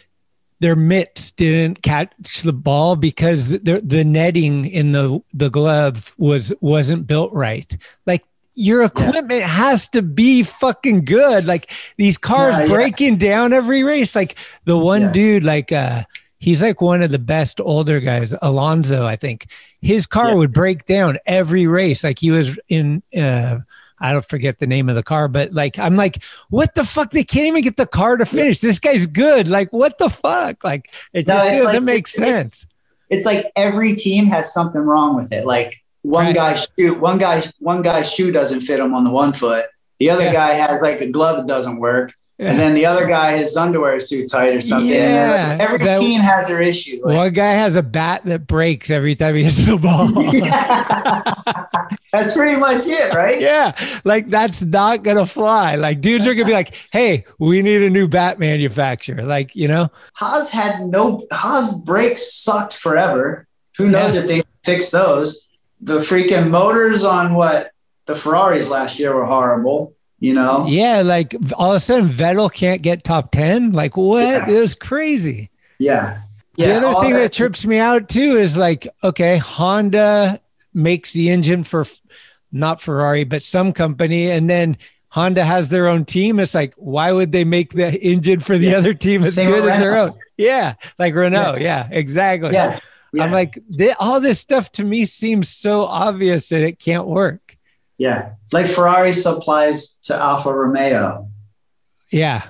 S1: their mitts didn't catch the ball because the the netting in the the glove was wasn't built right. Like your equipment has to be fucking good. Like these cars
S5: Yeah, yeah.
S1: breaking down every race. Like the one
S5: Yeah.
S1: dude, like uh he's like one of the best older guys, Alonso, I think. His car
S5: Yeah.
S1: would break down every race. Like he was in uh I don't forget the name of the car, but like I'm like, what the fuck? They can't even get the car to finish. This guy's good. Like, what the fuck? Like, it
S5: No,
S1: just doesn't
S5: like-
S1: make sense.
S5: it's like every team has something wrong with it. Like one
S1: Right.
S5: guy shoe, one guy, one guy's shoe doesn't fit him on the one foot. The other
S1: Yeah.
S5: guy has like a glove that doesn't work, and then the other guy his underwear is too tight or something. Then, like,
S1: Yeah,
S5: every
S1: that-
S5: team has their issue. Like,
S1: One guy has a bat that breaks every time he hits the ball.
S5: that's pretty much it, right?
S1: yeah, like that's not gonna fly. Like dudes are gonna be like, "Hey, we need a new bat manufacturer." Like you know,
S5: Haas had no Haas brakes sucked forever. Who knows if they fix those? The freaking motors on what the Ferraris last year were horrible. You know,
S1: yeah, like all of a sudden Vettel can't get top ten. Like what? It was crazy.
S5: yeah, Yeah.
S1: the
S5: other
S1: thing
S5: that-
S1: that trips me out too is like, okay, Honda makes the engine for not Ferrari, but some company, and then Honda has their own team. It's like, why would they make the engine for the
S5: Yeah.
S1: other team as
S5: Same
S1: good as their own? Yeah, like Renault. Yeah, exactly.
S5: yeah, yeah,
S1: I'm like, thi- all this stuff to me seems so obvious that it can't work.
S5: Yeah. Like Ferrari supplies to Alfa Romeo,
S1: Yeah.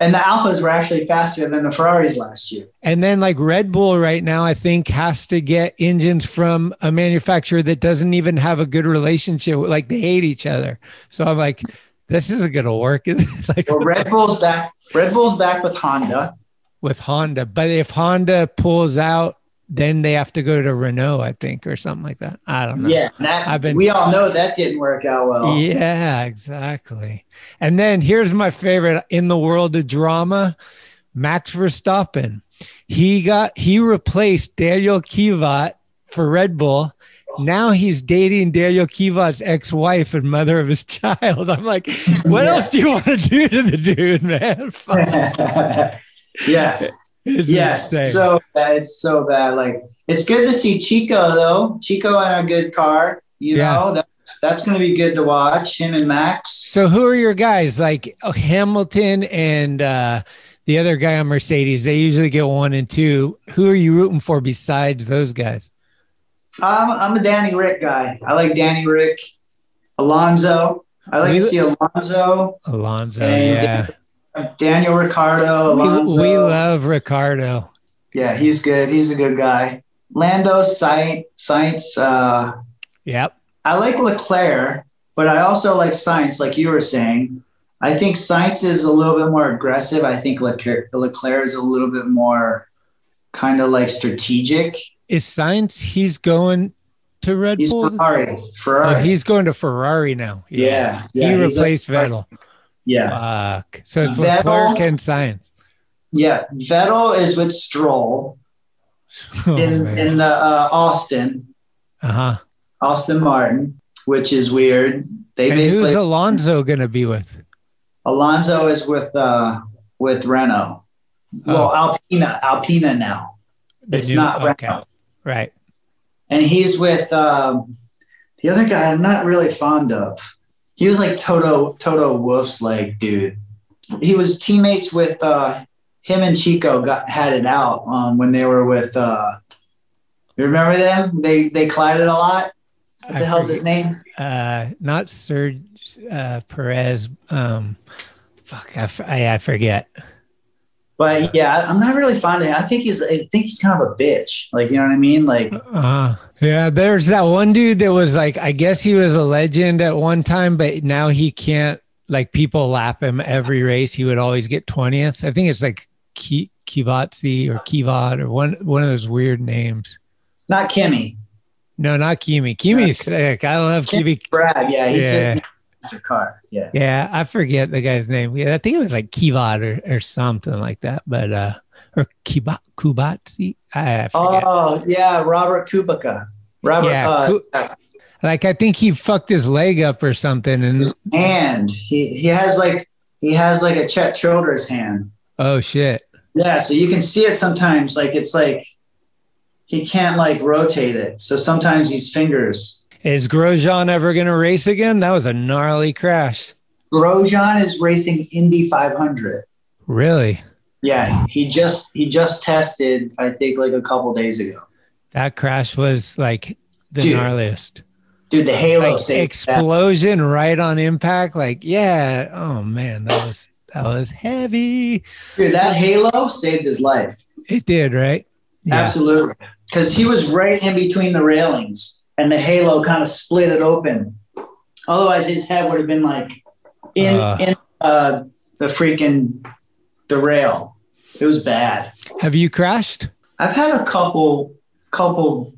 S5: and the Alphas were actually faster than the Ferraris last year.
S1: And then like Red Bull right now, I think has to get engines from a manufacturer that doesn't even have a good relationship. Like they hate each other. So I'm like, this isn't gonna work. Is it? like
S5: Well, Red Bull's back. Red Bull's back with Honda.
S1: with Honda. But if Honda pulls out, then they have to go to Renault, I think, or something like that. I don't know.
S5: Yeah, that,
S1: I've been-
S5: we all know that didn't work out well.
S1: Yeah, exactly. And then here's my favorite in the world of drama Max Verstappen. He got, he replaced Daniel Kvyat for Red Bull. Now he's dating Daniel Kvyat's ex wife and mother of his child. I'm like, what
S5: Yeah.
S1: else do you want to do to the dude, man?
S5: Yeah.
S1: It's
S5: Yes,
S1: insane.
S5: so bad. It's so bad. Like it's good to see Checo though. Checo in a good car. You
S1: Yeah.
S5: know that that's going to be good to watch. Him and Max.
S1: So who are your guys? Like uh, Hamilton and uh, the other guy on Mercedes. They usually get one and two. Who are you rooting for besides those guys?
S5: I'm I'm a Danny Rick guy. I like Danny Rick. Alonso. I like
S1: We-
S5: to see Alonzo.
S1: Alonso.
S5: And
S1: yeah,
S5: Daniel Ricciardo.
S1: we, we love Ricciardo.
S5: yeah, he's good. He's a good guy. Lando Science. Sainz. Uh,
S1: Yep.
S5: I like Leclerc, but I also like Sainz, like you were saying. I think Sainz is a little bit more aggressive. I think Leclerc, Leclerc is a little bit more kind of like strategic.
S1: Is Sainz? He's going to Red
S5: He's
S1: Bull.
S5: Ferrari.
S1: Oh,
S5: Ferrari.
S1: he's going to Ferrari now.
S5: yeah.
S1: He
S5: yeah, he's
S1: replaced Vettel.
S5: Yeah.
S1: Fuck. So it's
S5: Vettel-
S1: Leclerc and Sainz.
S5: Yeah. Vettel is with Stroll
S1: Oh,
S5: in, in the uh, Austin,
S1: uh huh.
S5: Aston Martin, which is weird. They
S1: And
S5: basically,
S1: who's Alonso going to be with?
S5: Alonso is with, uh, with Renault. Well, Alpina, Alpina now.
S1: Oh. The
S5: It's
S1: new-
S5: not
S1: okay.
S5: Renault.
S1: Right.
S5: and he's with um, the other guy I'm not really fond of. He was like Toto Toto Wolff's like dude. He was teammates with uh, him and Checo got had it out um, when they were with. Uh, you remember them? They they collided a lot. What the
S1: I
S5: hell's his name?
S1: uh not Serge uh Perez um fuck I, f- I, I forget
S5: But yeah, I'm not really fond of him. I think he's I think he's kind of a bitch. Like you know what I mean? Like
S1: uh yeah there's that one dude that was like I guess he was a legend at one time but now he can't like people lap him every race he would always get 20th I think it's like Ki- Kivatsi or Kivat or one one of those weird names
S5: not Kimmy.
S1: no not Kimi Kimi's sick I love Kimi
S5: Brad. Yeah, he's
S1: Yeah.
S5: just a car. Yeah.
S1: Yeah, I forget the guy's name. Yeah, I think it was like Kivat or, or something like that. But uh or Kibat Kubatsi. I forget.
S5: Oh yeah, Robert Kubica. Robert.
S1: Yeah,
S5: uh,
S1: Ku- like I think he fucked his leg up or something. And
S5: his hand. He he has like he has like a Chet Childers hand.
S1: oh shit.
S5: Yeah, so you can see it sometimes. Like it's like he can't like rotate it. So sometimes these fingers.
S1: Is Grosjean ever gonna race again? That was a gnarly crash.
S5: Grosjean is racing Indy 500.
S1: Really?
S5: Yeah, he just he just tested. I think like a couple days ago.
S1: That crash was like the
S5: Dude,
S1: gnarliest.
S5: Dude, the Halo
S1: Like
S5: saved that.
S1: explosion right on impact. Like, yeah. Oh man, that was that was heavy.
S5: Dude, that Halo saved his life.
S1: It did, right? Yeah.
S5: Absolutely. because he was right in between the railings, and the halo kind of split it open. Otherwise, his head would have been like in
S1: Uh.
S5: in uh, the freaking the rail. It was bad.
S1: Have you crashed?
S5: I've had a couple couple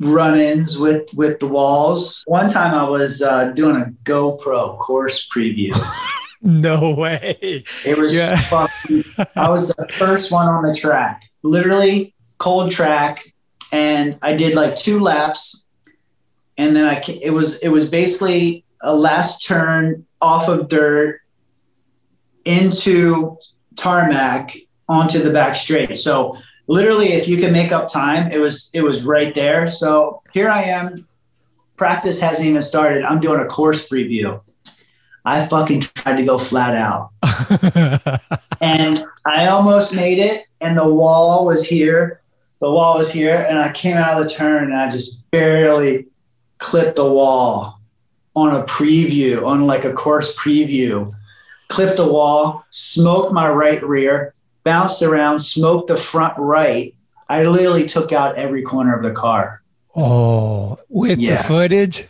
S5: run-ins with with the walls. One time I was uh, doing a GoPro course preview.
S1: No way.
S5: It was
S1: Yeah.
S5: I was the first one on the track, literally cold track, and I did like two laps, and then I it was it was basically a last turn off of dirt into tarmac onto the back straight. So literally, if you can make up time, it was it was right there. So here I am. Practice hasn't even started. I'm doing a course preview. I fucking tried to go flat out and I almost made it, and the wall was here. The wall was here, and I came out of the turn, and I just barely clipped the wall on a preview, on like a course preview. Clipped the wall, smoked my right rear, bounced around, smoked the front right. I literally took out every corner of the car.
S1: oh, with
S5: Yeah.
S1: the footage?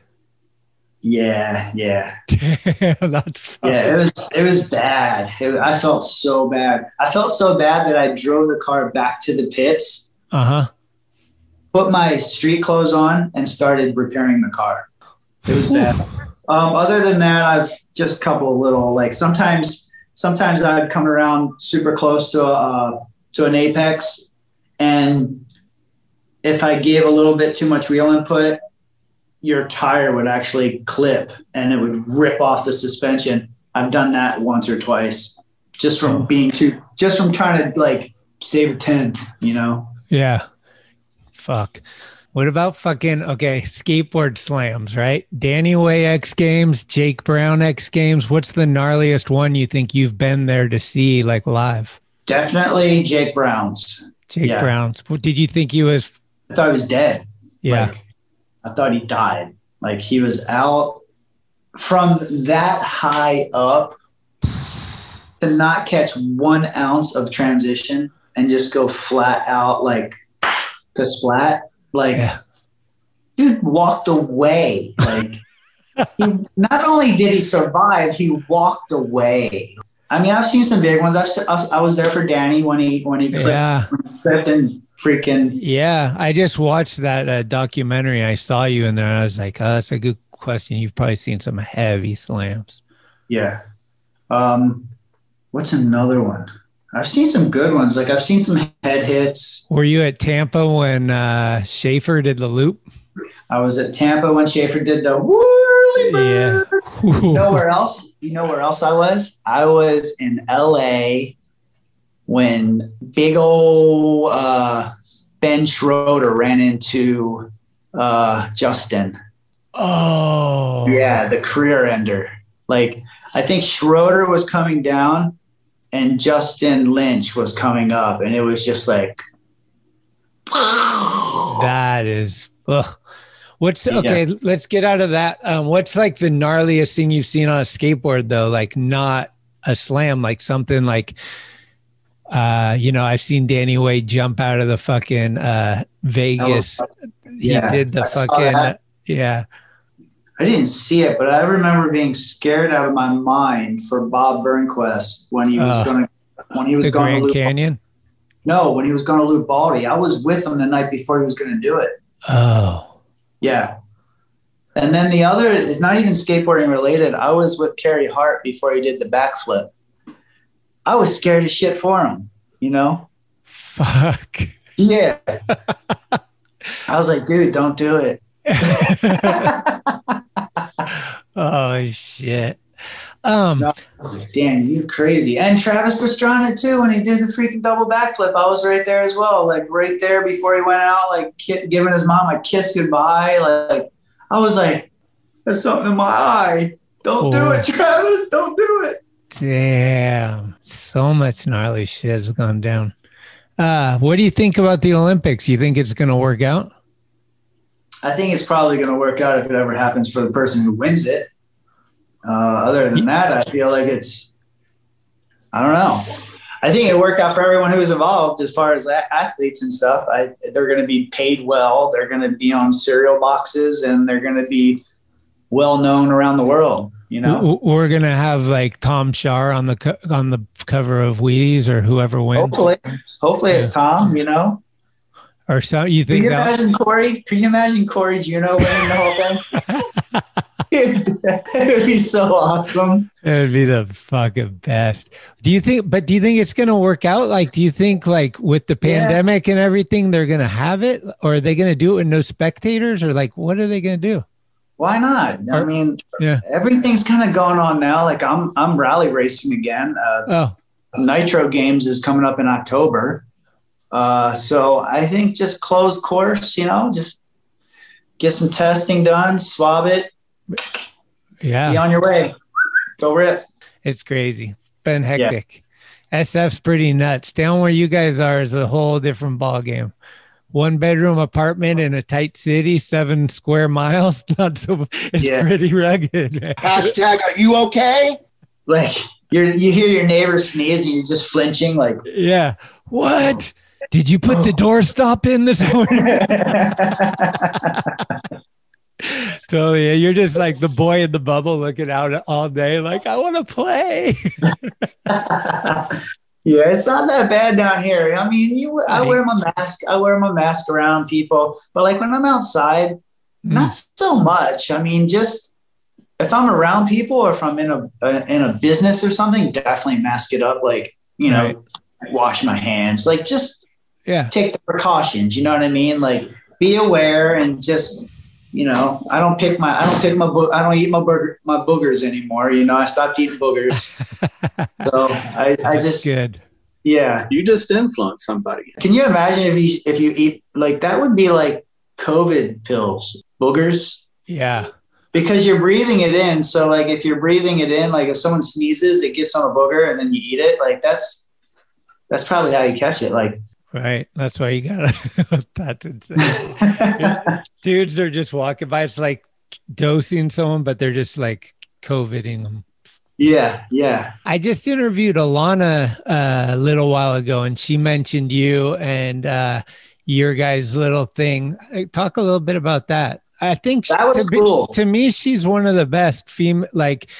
S5: Yeah, yeah.
S1: Damn, that's
S5: Yeah, it was it was bad. It- I felt so bad. I felt so bad that I drove the car back to the pits,
S1: Uh huh.
S5: put my street clothes on, and started repairing the car. It was bad. um, other than that, I've just a couple of little like sometimes sometimes I'd come around super close to a uh, to an apex, and if I gave a little bit too much wheel input, your tire would actually clip and it would rip off the suspension. I've done that once or twice, just from being too, just from trying to like save a tenth, you know.
S1: Yeah. Fuck. What about fucking okay skateboard slams? Right, Danny Way X Games, Jake Brown X Games. What's the gnarliest one you think you've been there to see like live?
S5: Definitely Jake Brown's.
S1: Jake
S5: Yeah.
S1: Brown's. What did you think he was?
S5: I thought he was dead.
S1: Yeah.
S5: Like, I thought he died. Like he was out from that high up to not catch one ounce of transition and just go flat out like to splat. Like
S1: Yeah.
S5: dude walked away. Like he, not only did he survive, he walked away. I mean, I've seen some big ones. I've, I was- there for Danny when he when he
S1: Yeah.
S5: clipped and freaking
S1: Yeah. I just watched that uh, documentary. I saw you in there, and I was like, "Oh, that's a good question. You've probably seen some heavy slams."
S5: Yeah. Um, what's another one? I've seen some good ones. Like I've seen some head hits.
S1: Were you at Tampa when uh, Schaefer did the loop?
S5: I was at Tampa when Schaefer did the whirly
S1: Yeah.
S5: bird. You know where else? You know where else I was? I was in LA when big old uh, Ben Schroeder ran into uh, Justin.
S1: Oh.
S5: Yeah, the career ender. Like I think Schroeder was coming down and Justin Lynch was coming up, and it was just like
S1: That is. Ugh. What's
S5: Yeah.
S1: okay? Let's get out of that. Um, what's like the gnarliest thing you've seen on a skateboard though? Like not a slam, like something like, uh, you know, I've seen Danny Way jump out of the fucking uh, Vegas. he
S5: Yeah,
S1: did the
S5: I
S1: fucking yeah.
S5: I didn't see it, but I remember being scared out of my mind for Bob Burnquist when he was
S1: Uh,
S5: going to when he was going to
S1: Grand. Canyon.
S5: No, when he was going to loop Baldy, I was with him the night before he was going to do it.
S1: Oh,
S5: Yeah. And then the other is not even skateboarding related. I was with Carey Hart before he did the backflip. I was scared as shit for him, you know?
S1: fuck.
S5: Yeah. I was like, dude, don't do it.
S1: oh shit. Um,
S5: I was like, damn, you crazy. And Travis Pastrana too, when he did the freaking double backflip, I was right there as well. Like right there before he went out, like giving his mom a kiss goodbye. Like I was like, there's something in my eye. Don't do
S1: Oh.
S5: it, Travis. Don't do it.
S1: Damn, so much gnarly shit has gone down. Uh, what do you think about the Olympics? You think it's going to work out?
S5: I think it's probably going to work out if it ever happens for the person who wins it. Uh, other than that, I feel like it's, I don't know. I think it worked out for everyone who was involved as far as athletes and stuff. I, they're going to be paid well. They're going to be on cereal boxes and they're going to be well known around the world. You know,
S1: We're gonna have like Tom Schaar on the co- on the cover of Wheaties or whoever wins,
S5: hopefully, hopefully it's Tom. You know,
S1: or so. You think?
S5: can
S1: you
S5: imagine Corey? Can you imagine Cory Juneau winning the whole thing? it would be so awesome.
S1: It'd be the fucking best. Do you think? But do you think it's gonna work out? Like, do you think like with the
S5: Yeah.
S1: pandemic and everything, they're gonna have it, or are they gonna do it with no spectators, or like, what are they gonna do?
S5: Why not? I mean,
S1: Yeah.
S5: everything's kind of going on now. Like I'm, I'm rally racing again. Uh,
S1: Oh,
S5: Nitro Games is coming up in October. Uh, so I think just close course, you know, just get some testing done, swab it,
S1: Yeah.
S5: be on your way. Go rip.
S1: it's crazy. Been hectic. SF's pretty nuts. Down where you guys are is a whole different ball game. One bedroom apartment in a tight city, seven square miles. Not so. It's
S5: Yeah.
S1: pretty rugged.
S21: Hashtag, are you okay?
S5: Like you're, you hear your neighbor sneeze and you're just flinching like,
S1: Yeah. What? Did you put the door stop in this morning? totally. You're just like the boy in the bubble looking out all day, like, I want to play.
S5: Yeah, it's not that bad down here. I mean, you, I wear my mask. I wear my mask around people, but like when I'm outside, hmm. not so much. I mean, just if I'm around people or if I'm in a, a in a business or something, definitely mask it up. Like you know, wash my hands. Like just
S1: yeah,
S5: take the precautions. You know what I mean? Like be aware and just you know, I don't pick my I don't pick my bo- I don't eat my burger my boogers anymore. You know, I stopped eating boogers. so I I just
S1: good.
S5: yeah.
S17: You just influence somebody.
S5: Can you imagine if you if you eat like that would be like COVID pills, boogers,
S1: Yeah.
S5: because you're breathing it in. So like if you're breathing it in, like if someone sneezes, it gets on a booger and then you eat it. Like that's that's probably how you catch it. Like
S1: Right. That's why you gotta insane. Dudes are just walking by. It's like dosing someone, but they're just like COVIDing them.
S5: yeah, yeah.
S1: I just interviewed Alana uh, a little while ago, and she mentioned you and uh, your guys' little thing. Talk a little bit about that. I think
S5: That was
S1: to,
S5: cool.
S1: to me, she's one of the best female. Like,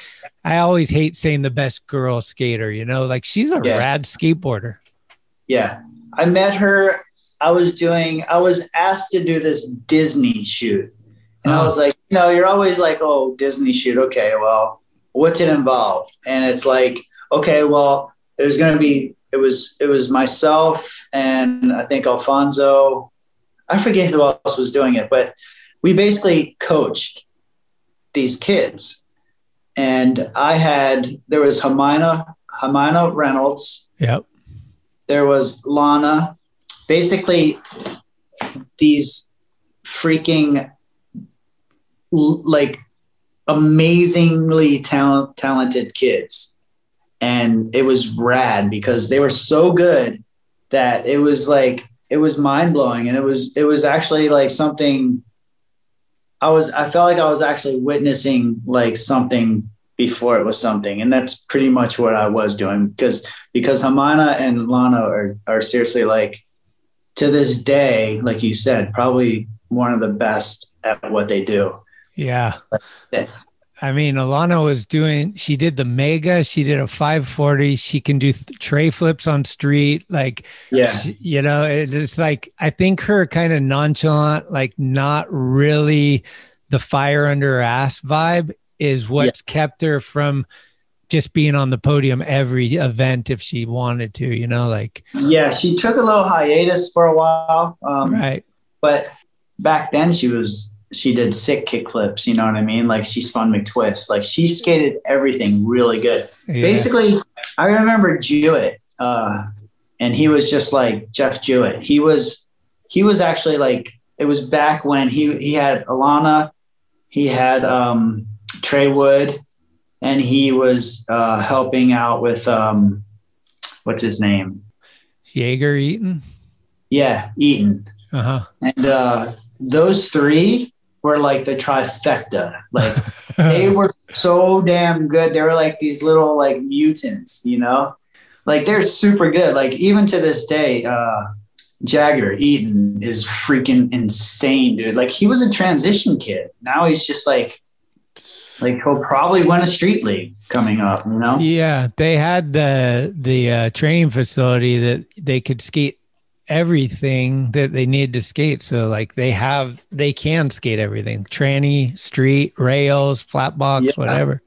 S1: I always hate saying the best girl skater. You know, like she's a
S5: Yeah.
S1: rad skateboarder.
S5: Yeah. I met her. I was doing, I was asked to do this Disney shoot. And I
S1: Oh.
S5: was like, you know, you're always like, oh, Disney shoot. Okay, well, what's it involve? And it's like, okay, well, there's going to be, it was, it was myself and I think Alfonso. I forget who else was doing it, but we basically coached these kids. And I had, there was Hermina, Hermina Reynolds,
S1: Yep.
S5: There was Lana. Basically, these freaking like amazingly talent talented kids, and it was rad because they were so good that it was like it was mind blowing, and it was it was actually like something. I was I felt like I was actually witnessing like something before it was something, and that's pretty much what I was doing because because Hamana and Lana are, are seriously like to this day, like you said, probably one of the best at what they do.
S1: Yeah.
S5: Yeah.
S1: I mean, Alana was doing, she did the mega, she did a 540, she can do th- tray flips on street. Like,
S5: Yeah.
S1: she- you know, it's just like, I think her kind of nonchalant, like not really the fire under her ass vibe is what's kept her from just being on the podium every event if she wanted to, you know, like,
S5: Yeah, she took a little hiatus for a while. Um,
S1: right.
S5: But back then she was she did sick kick flips, you know what I mean? Like she spun McTwist. Like she skated everything really good.
S1: Yeah.
S5: Basically, I remember Jewett, uh, and he was just like Jeff Jewett. He was he was actually like it was back when he he had Alana, he had um, Trey Wood, and he was uh, helping out with um, what's his name?
S1: Jagger Eaton.
S5: Yeah, Eaton.
S1: Uh huh.
S5: And uh, those three were like the trifecta. Like they were so damn good. They were like these little like mutants, you know. like they're super good. Like even to this day, uh, Jagger Eaton is freaking insane, dude. Like he was a transition kid. Now he's just like, like he'll probably win a street league coming up. You know?
S1: Yeah, they had the the uh, training facility that they could skate everything that they need to skate. So like they have they can skate everything: tranny, street, rails, flat box,
S5: Yeah.
S1: whatever.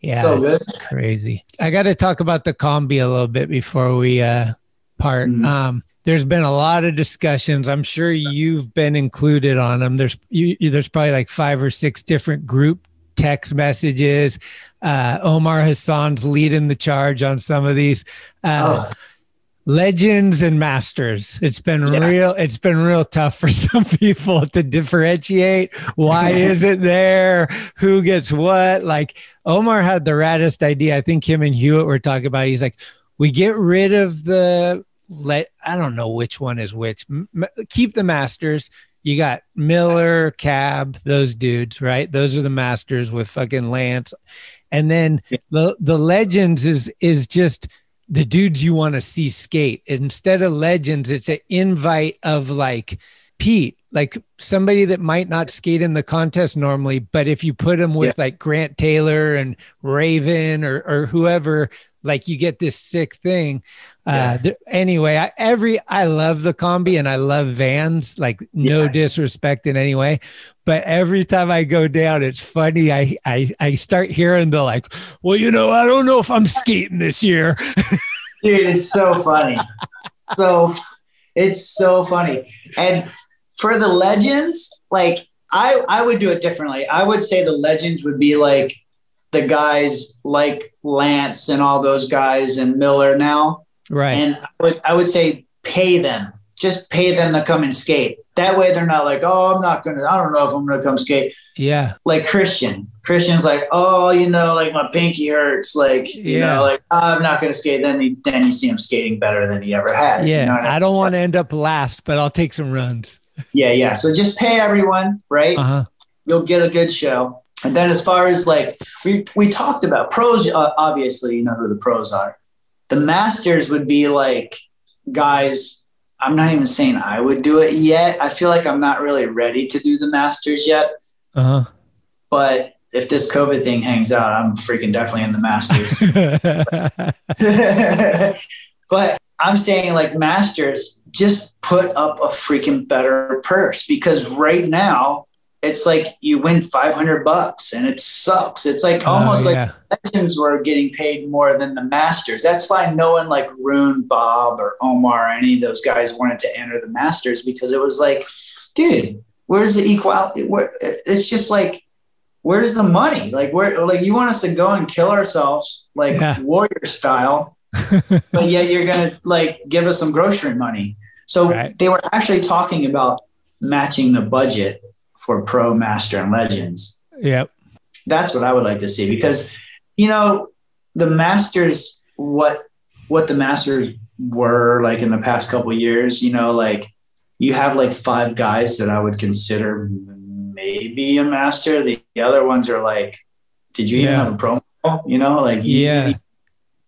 S1: Yeah,
S5: So
S1: it's crazy. I got to talk about the combi a little bit before we uh part.
S5: Mm.
S1: Um there's been a lot of discussions. I'm sure you've been included on them. There's you, you- there's probably like five or six different group text messages. Uh, Omar Hassan's leading the charge on some of these. Uh,
S5: Oh.
S1: legends and masters it's been
S5: Yeah.
S1: real it's been real tough for some people to differentiate why is it there who gets what like omar had the raddest idea i think him and hewitt were talking about it. he's like we get rid of the let i don't know which one is which M- keep the masters you got miller cab those dudes right those are the masters with fucking lance and then the the legends is is just the dudes you want to see skate. Instead of legends, it's an invite of like Pete, like somebody that might not skate in the contest normally, but if you put him with like Grant Taylor and Raven or or whoever, like you get this sick thing. Uh, anyway, I, every I love the combi and I love Vans. Like no disrespect in any way, but every time I go down, it's funny. I I I start hearing the like, well, you know, I don't know if I'm skating this year.
S5: dude it's so funny so it's so funny and for the legends like i i would do it differently i would say the legends would be like the guys like lance and all those guys and miller now
S1: Right.
S5: and I would, I would say pay them just pay them to come and skate that way they're not like oh i'm not gonna i don't know if i'm gonna come skate
S1: yeah.
S5: like Christian. Christian's like, oh, you know, like my pinky hurts. Like, you
S1: Yeah.
S5: know, like I'm not going to skate. Then, he, then you see him skating better than he ever has.
S1: Yeah.
S5: You know I
S1: I don't want to end up last, but I'll take some runs.
S5: yeah, yeah. So just pay everyone, right?
S1: Uh huh.
S5: You'll get a good show. And then as far as like we we talked about pros, uh, obviously you know who the pros are. The masters would be like guys. I'm not even saying I would do it yet. I feel like I'm not really ready to do the masters yet.
S1: Uh huh.
S5: But if this COVID thing hangs out, I'm freaking definitely in the masters. but I'm saying like masters, just put up a freaking better purse because right now it's like you win 500 bucks and it sucks. It's like oh, almost
S1: Oh,
S5: like
S1: yeah.
S5: legends were getting paid more than the masters. That's why no one like Rune, Bob, or Omar, or any of those guys wanted to enter the masters because it was like, dude, where's the equality? It's just like, where's the money? Like, where, like, you want us to go and kill ourselves, like
S1: Yeah.
S5: warrior style, but yet you're gonna like give us some grocery money. So
S1: Right.
S5: they were actually talking about matching the budget for pro, master, and legends
S1: yep.
S5: that's what I would like to see because you know the masters what what the masters were like in the past couple of years you know like you have like five guys that I would consider maybe a master the, the other ones are like did you even
S1: Yeah.
S5: have a pro model you know like you,
S1: Yeah.
S5: you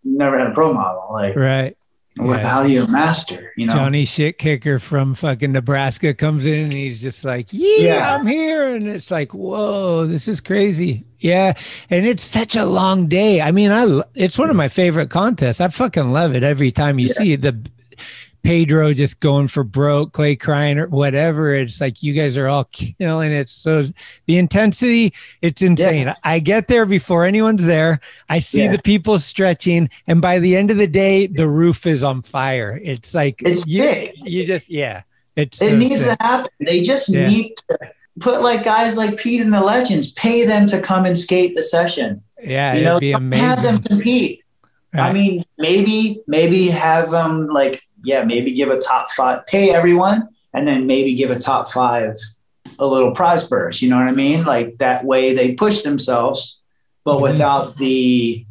S5: never had a pro model like
S1: Right.
S5: Well,
S1: Yeah.
S5: how are you a master you know
S1: Johnny shit kicker from fucking Nebraska comes in and he's just like, yeah. I'm here. And it's like, whoa, this is crazy. Yeah. And it's such a long day. I mean, I, it's one of my favorite contests. I fucking love it every time you see the Pedro just going for broke, Clay crying or whatever. It's like you guys are all killing it. So the intensity, it's insane. I get there before anyone's there. I see
S5: Yeah.
S1: the people stretching, and by the end of the day, the roof is on fire. It's like
S5: It's
S1: you,
S5: sick.
S1: you just yeah. It's
S5: It
S1: so
S5: needs
S1: sick.
S5: to happen. They just
S1: Yeah.
S5: need to put like guys like Pete and the Legends, pay them to come and skate the session.
S1: Yeah,
S5: you
S1: it'd
S5: know, have them compete. I mean, maybe maybe have them like yeah, maybe give a top five, pay everyone, and then maybe give a top five a little prize purse. You know what I mean? Like that way they push themselves, but
S1: Mhm.
S5: without the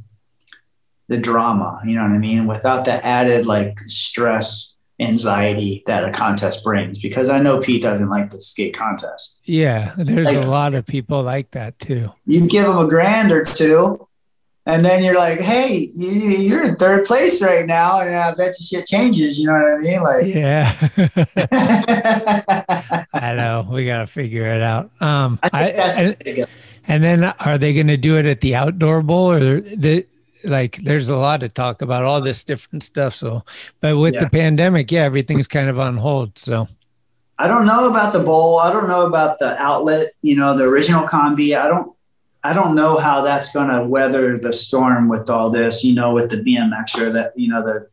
S5: the drama. You know what I mean? Without the added like stress, anxiety that a contest brings. Because I know Pete doesn't like the skate contest.
S1: Yeah, there's
S5: Like-
S1: a lot of people like that too.
S5: You give them a grand or two, and then you're like, hey, you, you're in third place right now, and I bet you shit changes. You know what I mean? Like,
S1: yeah. I know we got to figure it out. Um, I, and, and, then are they going to do it at the outdoor bowl or the? Like, there's a lot to talk about all this different stuff. So, but with yeah. the pandemic, yeah, everything's kind of on hold. So,
S5: I don't know about the bowl. I don't know about the outlet. You know, the original combi. I don't. I don't know how that's going to weather the storm with all this. You know, with the BMX or that. You know the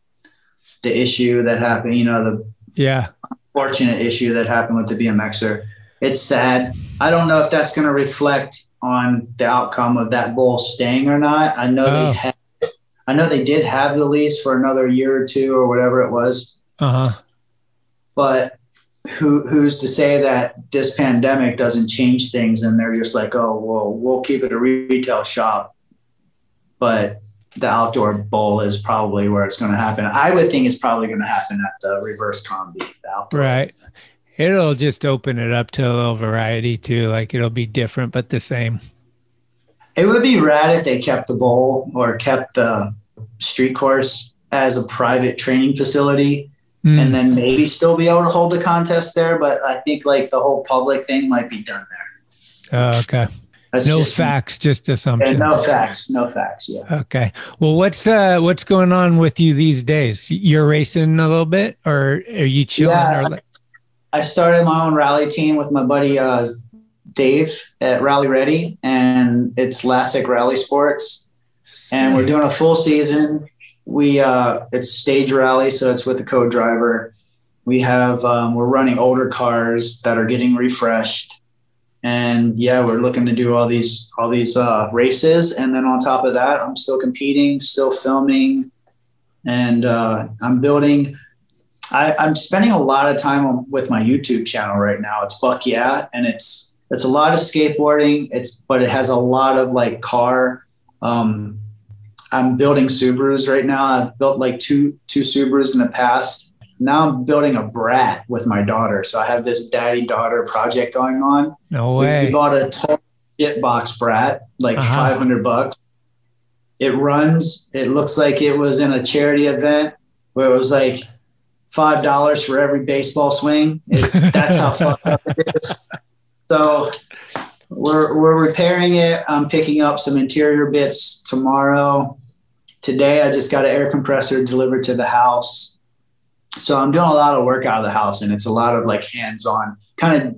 S5: the issue that happened. You know the
S1: yeah
S5: unfortunate issue that happened with the BMXer. It's sad. I don't know if that's going to reflect on the outcome of that bowl staying or not. I know oh. they had, I know they did have the lease for another year or two or whatever it was.
S1: Uh huh.
S5: But who who's to say that this pandemic doesn't change things and they're just like, oh well, we'll keep it a retail shop, but the outdoor bowl is probably where it's going to happen. I would think it's probably going to happen at the reverse combi.
S1: Right. It'll just open it up to a little variety too. Like it'll be different, but the same.
S5: It would be rad if they kept the bowl or kept the street course as a private training facility mm. and then maybe still be able to hold a contest there. But I think like the whole public thing might be done there.
S1: Uh, okay. That's no just, facts, just assumptions.
S5: Yeah, no facts, no facts. Yeah.
S1: Okay. Well, what's uh what's going on with you these days? You're racing a little bit, or are you chilling? Yeah, or...
S5: I started my own rally team with my buddy uh, Dave at Rally Ready, and it's Lasek Rally Sports, and we're doing a full season. We uh, it's stage rally, so it's with the co-driver. We have um, we're running older cars that are getting refreshed. And yeah we're looking to do all these all these uh, races. And then on top of that i'm still competing still filming. And uh, i'm building I, i'm spending a lot of time with my youtube channel right now. It's buck yeah and it's it's a lot of skateboarding. It's but it has a lot of like car um, i'm building subarus right now i've built like two two subarus in the past now I'm building a brat with my daughter. So I have this daddy daughter project going on.
S1: No way.
S5: We, we bought a total shit box brat, like uh-huh. 500 bucks. It runs. It looks like it was in a charity event where it was like five dollars for every baseball swing. It, that's how fucked up it is. So we're we're repairing it. I'm picking up some interior bits tomorrow. Today I just got an air compressor delivered to the house so I'm doing a lot of work out of the house and it's a lot of like hands-on kind of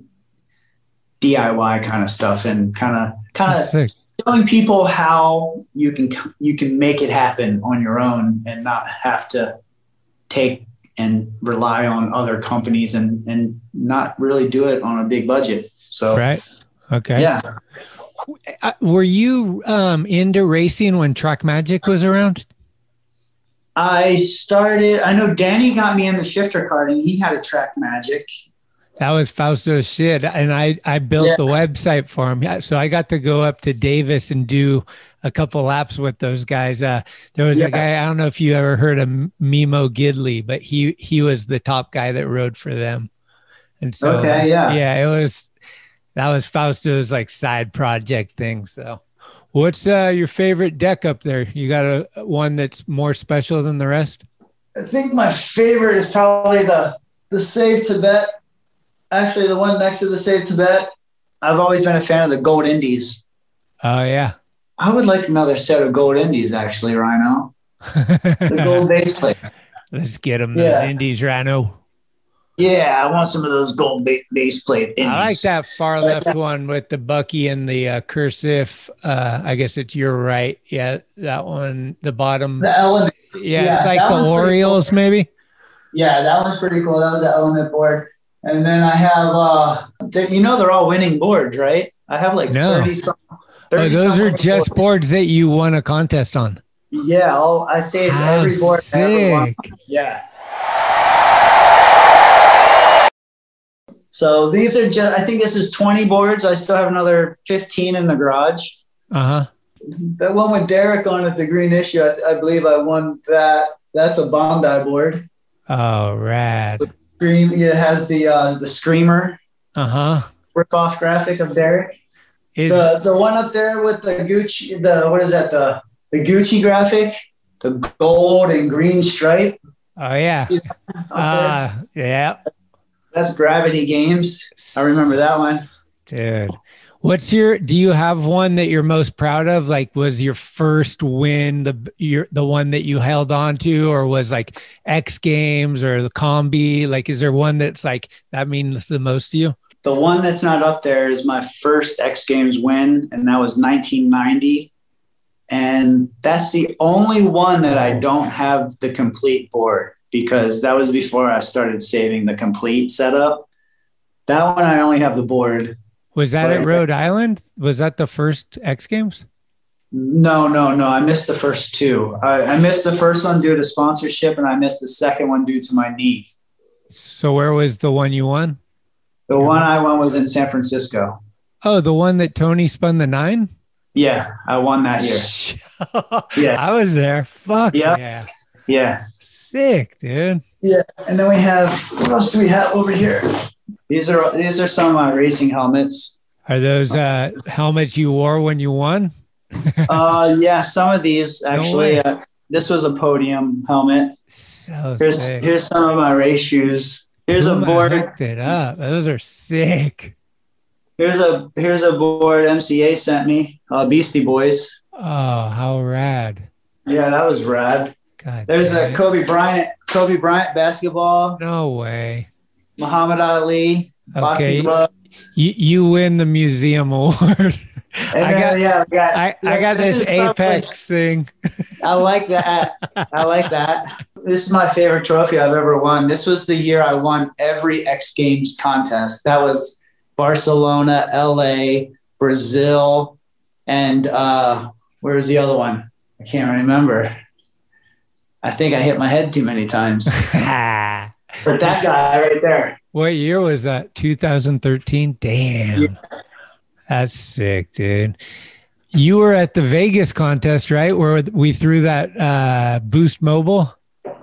S5: DIY kind of stuff and kind of kind of showing people how you can you can make it happen on your own and not have to take and rely on other companies and and not really do it on a big budget. So
S1: Right. Okay.
S5: Yeah.
S1: Uh, were you um, into racing when Track Magic was around?
S5: I started. I know Danny got me in the shifter card, and He had a track magic.
S1: That was Fausto's shit, and I I built yeah. the website for him. So I got to go up to Davis and do a couple laps with those guys. Uh, there was yeah. a guy I don't know if you ever heard of Memo Gidley, but he he was the top guy that rode for them. And so
S5: okay, yeah,
S1: yeah, it was that was Fausto's like side project thing. So What's uh, your favorite deck up there? You got a one that's more special than the rest?
S5: I think my favorite is probably the the Save Tibet. Actually, the one next to the Save Tibet. I've always been a fan of the Gold Indies.
S1: Oh yeah.
S5: I would like another set of Gold Indies, actually, Rhino. the gold base plates.
S1: Let's get them yeah. those Indies, Rhino.
S5: Yeah, I want some of those gold base plate. Indies.
S1: I like that far left one with the Bucky and the uh, cursive. Uh, I guess it's your right. Yeah, that one. The bottom.
S5: The element.
S1: Yeah, yeah it's like the Orioles, cool. maybe.
S5: Yeah, that one's pretty cool. That was the element board. And then I have, uh, you know, they're all winning boards, right? I have like no. 30 some.
S1: 30 oh, those are just boards. boards. that you won a contest on.
S5: Yeah, I'll, I saved How every board.
S1: Sick.
S5: Yeah. So these are just, I think this is 20 boards. I still have another 15 in the garage.
S1: Uh huh.
S5: That one with Derek on it, the green issue, I, I believe I won that. That's a Bondi board.
S1: Oh, rad.
S5: Scream, it has the uh, the screamer.
S1: Uh huh.
S5: Rip off graphic of Derek. Is, the the one up there with the Gucci, the what is that? The the Gucci graphic, the gold and green stripe.
S1: Oh yeah. Uh, yeah.
S5: That's Gravity Games. I remember that one.
S1: Dude. What's your do you have one that you're most proud of? Like was your first win the your the one that you held on to or was like X Games or the Combi? Like is there one that's like that means the most to you?
S5: The one that's not up there is my first X Games win, and that was 1990. And that's the only one that I don't have the complete board because that was before I started saving the complete setup. That one I only have the board.
S1: Was that at Rhode Island? Was that the first X Games?
S5: No, no, no. I missed the first two. I, I missed the first one due to sponsorship, and I missed the second one due to my knee.
S1: So where was the one you won?
S5: The one I won was in San Francisco.
S1: Oh, the one that Tony spun the nine?
S5: Yeah, I won that year.
S1: yeah, I was there. Fuck
S5: yeah.
S1: yeah.
S5: Yeah.
S1: Sick, dude.
S5: Yeah. And then we have what else do we have over here? These are these are some of my racing helmets.
S1: Are those uh helmets you wore when you won?
S5: uh yeah, some of these actually.
S1: way.
S5: uh, this was a podium helmet.
S1: So
S5: Here's
S1: sick.
S5: here's some of my race shoes. Here's a
S1: Who
S5: board.
S1: hooked it up. Those are sick.
S5: Here's a here's a board MCA sent me. Uh, Beastie Boys.
S1: Oh, how rad.
S5: Yeah, that was rad.
S1: God.
S5: There's a. Kobe Bryant Kobe Bryant basketball.
S1: No way.
S5: Muhammad Ali boxing
S1: Okay. You you win the museum award.
S5: And
S1: I
S5: then,
S1: got
S5: yeah, we got,
S1: I, I got this
S5: is probably-
S1: Apex thing.
S5: I like that. I like that. This is my favorite trophy I've ever won. This was the year I won every X Games contest. That was Barcelona, LA, Brazil, and uh, where was the other one? I can't remember. I think I hit my head too many times. but that guy right there.
S1: What year was that? 2013? Damn. That's sick, dude. You were at the Vegas contest, right? Where we threw that uh, Boost Mobile?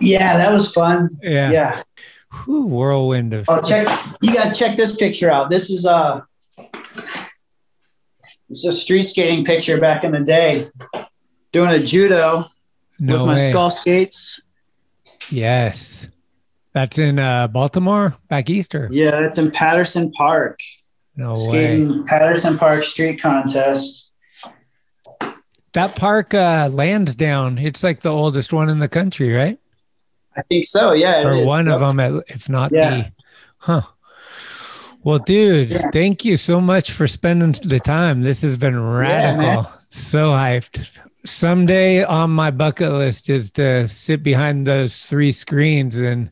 S5: Yeah, that was fun.
S1: Yeah.
S5: Yeah.
S1: Whew, whirlwind of
S5: Oh, check! You gotta check this picture out. This is uh it's a street skating picture back in the day, doing a judo
S1: No
S5: with my
S1: way.
S5: skull skates.
S1: Yes. That's in uh, Baltimore, back easter.
S5: Yeah, it's in Patterson Park.
S1: No way.
S5: skating Patterson Park Street Contest.
S1: That park, uh, Lansdowne, it's like the oldest one in the country, right?
S5: I think so. Yeah,
S1: or
S5: is.
S1: one of them, at- if not
S5: Yeah.
S1: the. Huh. Well, dude,
S5: Yeah.
S1: thank you so much for spending the time. This has been radical.
S5: man.
S1: so hyped. Someday on my bucket list is to sit behind those three screens and.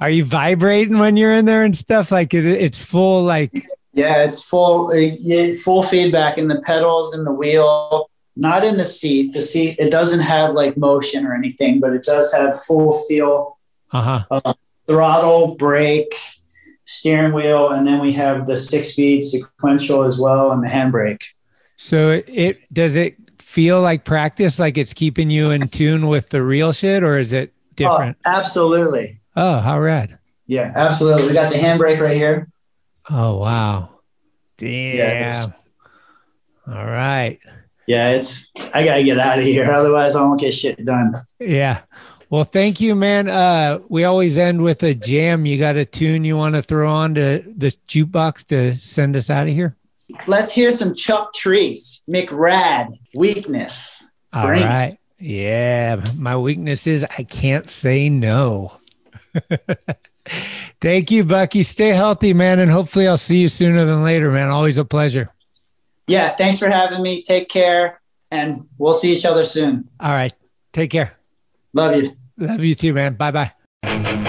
S1: Are you vibrating when you're in there and stuff? Like, is it? It's full. Like,
S5: Yeah, it's full uh, full feedback in the pedals and the wheel, not in the seat. The seat it doesn't have like motion or anything, but it does have full feel
S1: uh huh.
S5: uh, throttle, brake, steering wheel, and then we have the six speed sequential as well and the handbrake.
S1: So it, does it feel like practice, like it's keeping you in tune with the real shit, or is it different?
S5: Oh, absolutely.
S1: Oh, how rad!
S5: Yeah, absolutely. We got the handbrake right here.
S1: Oh wow. Damn.
S5: it's-
S1: All right.
S5: Yeah, it's I gotta get out of here, otherwise I won't get shit done.
S1: Yeah. Well, thank you, man. Uh, we always end with a jam. You got a tune you want to throw on to the jukebox to send us out of here?
S5: Let's hear some Chuck Treece, McRad, weakness.
S1: All
S5: Bring it.
S1: right. Yeah. My weakness is I can't say no. thank you, Bucky. Stay healthy, man. And hopefully I'll see you sooner than later, man. Always a pleasure.
S5: Yeah, thanks for having me. Take care, and we'll see each other soon.
S1: All right. Take care.
S5: Love you.
S1: Love you too, man. Bye bye.